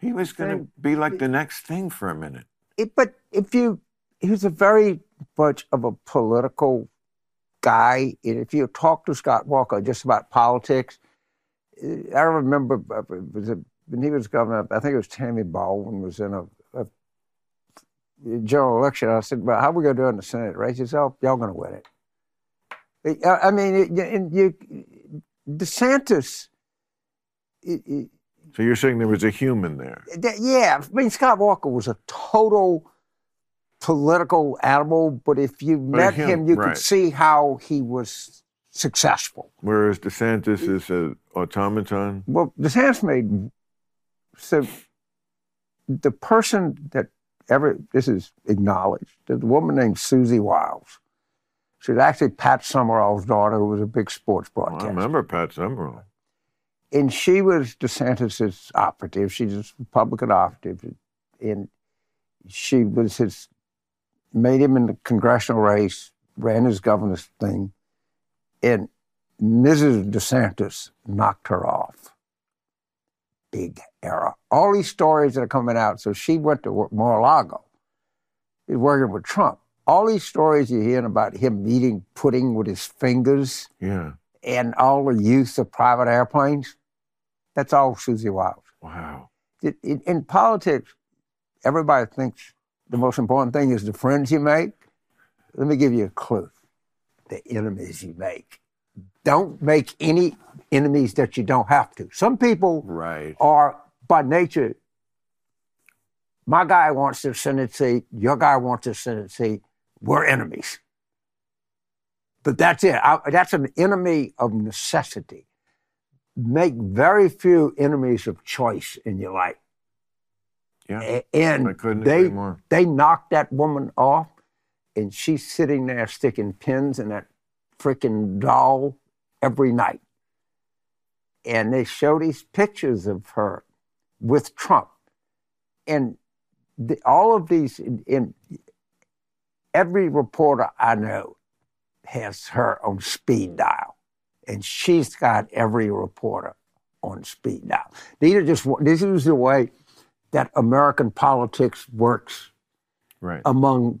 he was going to be like the next thing for a minute. it, but if you, he was a very much of a political guy. And if you talk to Scott Walker just about politics, I remember uh, a, when he was governor. I think it was Tammy Baldwin was in a, a general election. I said, "Well, how are we going to do in the Senate race?" He said, "Oh, y'all going to win it." I mean, and you, DeSantis. it- it- So you're saying there was a human there? yeah, I mean, Scott Walker was a total political animal, but if you met him, him, you right. could see how he was successful. Whereas DeSantis is an automaton. Well, DeSantis made so the person that ever this is acknowledged. There's a woman named Susie Wiles. She was actually Pat Summerall's daughter, who was a big sports Well, broadcaster. I remember Pat Summerall. and she was DeSantis's operative. She's a Republican operative, and she was his made him in the congressional race, ran his governor's thing, and Mrs. DeSantis knocked her off. Big error. All these stories that are coming out. So she went to work- Mar-a-Lago. He's working with Trump. All these stories you're hearing about him eating pudding with his fingers Yeah. and all the use of private airplanes. That's all Susie Wiles. Wow. It, it, in politics, everybody thinks the most important thing is the friends you make. Let me give you a clue the enemies you make. Don't make any enemies that you don't have to. Some people Right. are, by nature, my guy wants to the Senate seat, your guy wants to the Senate seat, we're enemies. But that's it. I, that's an enemy of necessity. Make very few enemies of choice in your life. Yeah. And they, they knocked that woman off, and she's sitting there sticking pins in that freaking doll every night. And they show these pictures of her with Trump. And the, all of these, in, in every reporter I know has her on speed dial, and she's got every reporter on speed dial. These are just this is the way that American politics works Right. among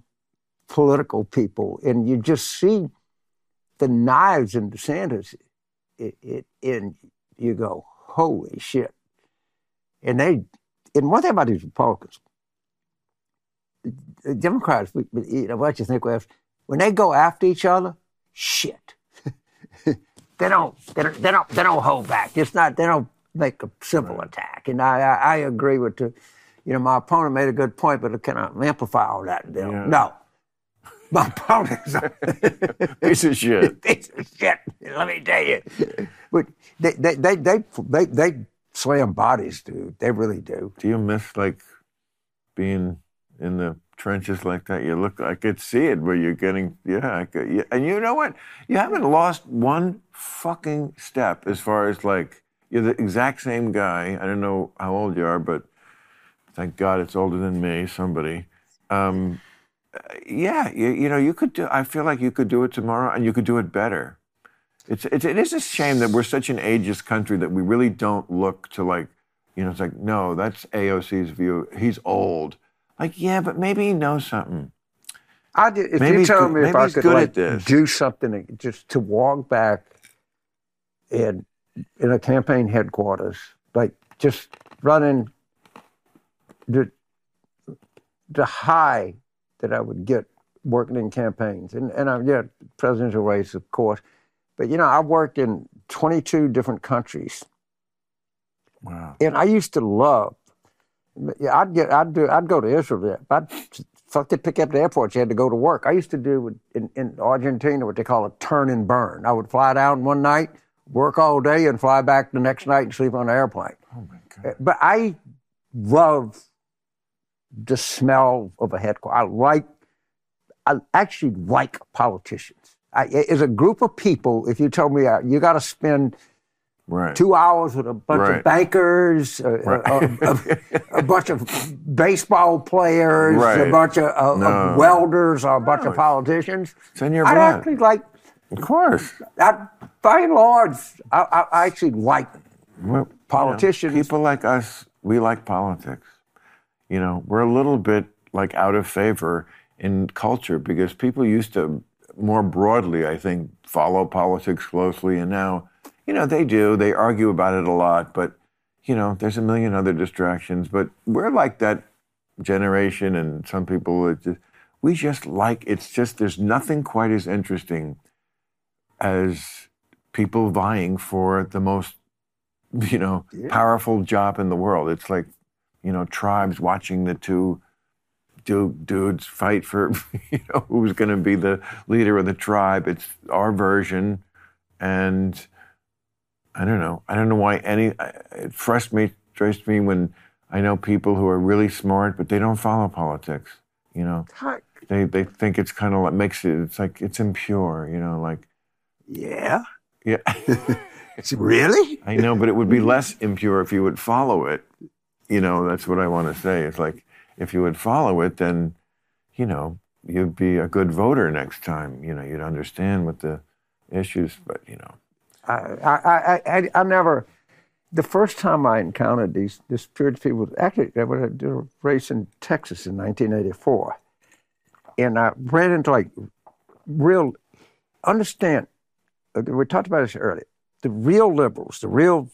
political people, and you just see the knives in DeSantis. It, it, and you go, holy shit! And they, and one thing about these Republicans, the Democrats, we- we- you know, what you think was when they go after each other, shit. they don't, they don't, they don't, they don't hold back. It's not, they don't make a simple attack. And I, I, I agree with the, you know, my opponent made a good point, but can I amplify all that? Yeah. No. My opponent is a Piece of shit. piece of shit. Let me tell you. But they, they, they, they, they, they slam bodies, dude. They really do. Do you miss like being in the trenches like that? You look, I could see it where you're getting, yeah, I could, yeah. And you know what? You haven't lost one fucking step as far as like, you're the exact same guy. I don't know how old you are, but thank God it's older than me, somebody. Um, yeah, you, you know, you could do, I feel like you could do it tomorrow and you could do it better. It's, it's, it is a shame that we're such an ageist country that we really don't look to like, you know, it's like, no, that's AOC's view. He's old. Like, yeah, but maybe he knows something. I did, if Maybe you tell me if I could like, do something just to walk back in in a campaign headquarters, like just running the the high that I would get working in campaigns, and and I yeah, presidential race of course, but you know I worked in 22 different countries, Wow. and I used to love. Yeah, I'd get, I'd do, I'd go to Israel. I'd fuck to pick up the airport. You had to go to work. I used to do in, in Argentina what they call a turn and burn. I would fly down one night, work all day, and fly back the next night and sleep on the airplane. Oh my God. But I love the smell of a headquarters. I like, I actually like politicians. I, as a group of people, if you told me uh, you got to spend Right. two hours with a bunch Right. of bankers, a, a- a- a bunch of baseball players, Right. a bunch of, of, No. of welders, or a bunch No, of politicians. It's in your I blood. actually like, Of course. I, by and large, I, I, I actually like Well, you know, Politicians- people like us, we like politics. You know, we're a little bit like out of favor in culture because people used to more broadly, I think, follow politics closely. And now, you know, they do. They argue about it a lot, but, you know, there's a million other distractions. But we're like that generation, and some people, it just, we just like, it's just, there's nothing quite as interesting as people vying for the most, you know, powerful job in the world. It's like, you know, tribes watching the two du- dudes fight for, you know, who's going to be the leader of the tribe. It's our version, and I don't know. I don't know why any. It frustrates me when I know people who are really smart, but they don't follow politics. You know, they they think it's kind of like makes it. It's like it's impure. You know, like Yeah. yeah. Really? I know, but it would be less impure if you would follow it. You know, that's what I want to say. It's like if you would follow it, then, you know, you'd be a good voter next time. You know, you'd understand what the issues, but, you know. I, I, I, I, never. The first time I encountered these this period people, actually, I was did a race in Texas in 1984, and I ran into like real. Understand, uh, we talked about this earlier. The real liberals, the real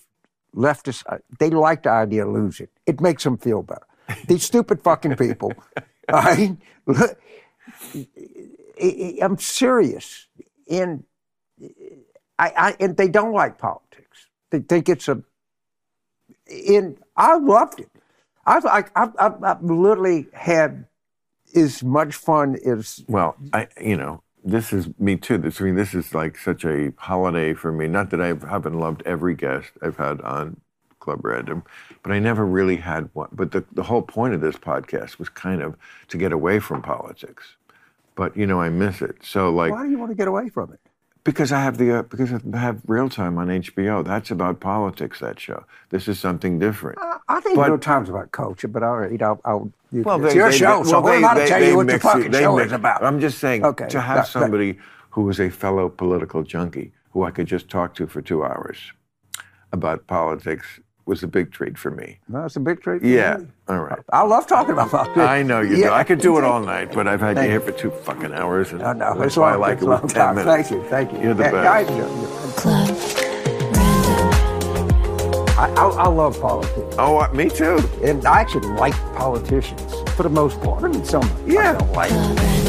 leftists, uh, they like the idea of losing. It makes them feel better. These stupid fucking people. I, look, I, I'm serious. And I, I and they don't like politics. They think it's a. And I loved it. I I've, I've, I've literally had as much fun as Well, I, you know, this is me too. This, I mean, this is like such a holiday for me. Not that I haven't loved every guest I've had on Club Random, but I never really had one. But the, the whole point of this podcast was kind of to get away from politics. But, you know, I miss it. So, like, why do you want to get away from it? Because I have the uh, because I have real time on HBO. That's about politics. That show. This is something different. I, I think But- no times about culture, but all right, I'll, I'll you, Well, it's they- your they- show, so well, who am they- I to tell you what it- fucking show mix- is about? I'm just saying Okay, to have that- that- somebody who was a fellow political junkie who I could just talk to for two hours about politics was a big treat for me. That's it's a big treat. for Yeah. me. All right. I love talking about politics. I know you do. I could do it all night, but I've had you here for two fucking hours. And I know. That's It's why I like it's it with long 10 time. minutes. Thank you. Thank you. You're the Yeah, best. I, Club I, I, I love politics. Oh, uh, me too. And I actually like politicians for the most part. I mean, some yeah. I Yeah. don't like. Club Random.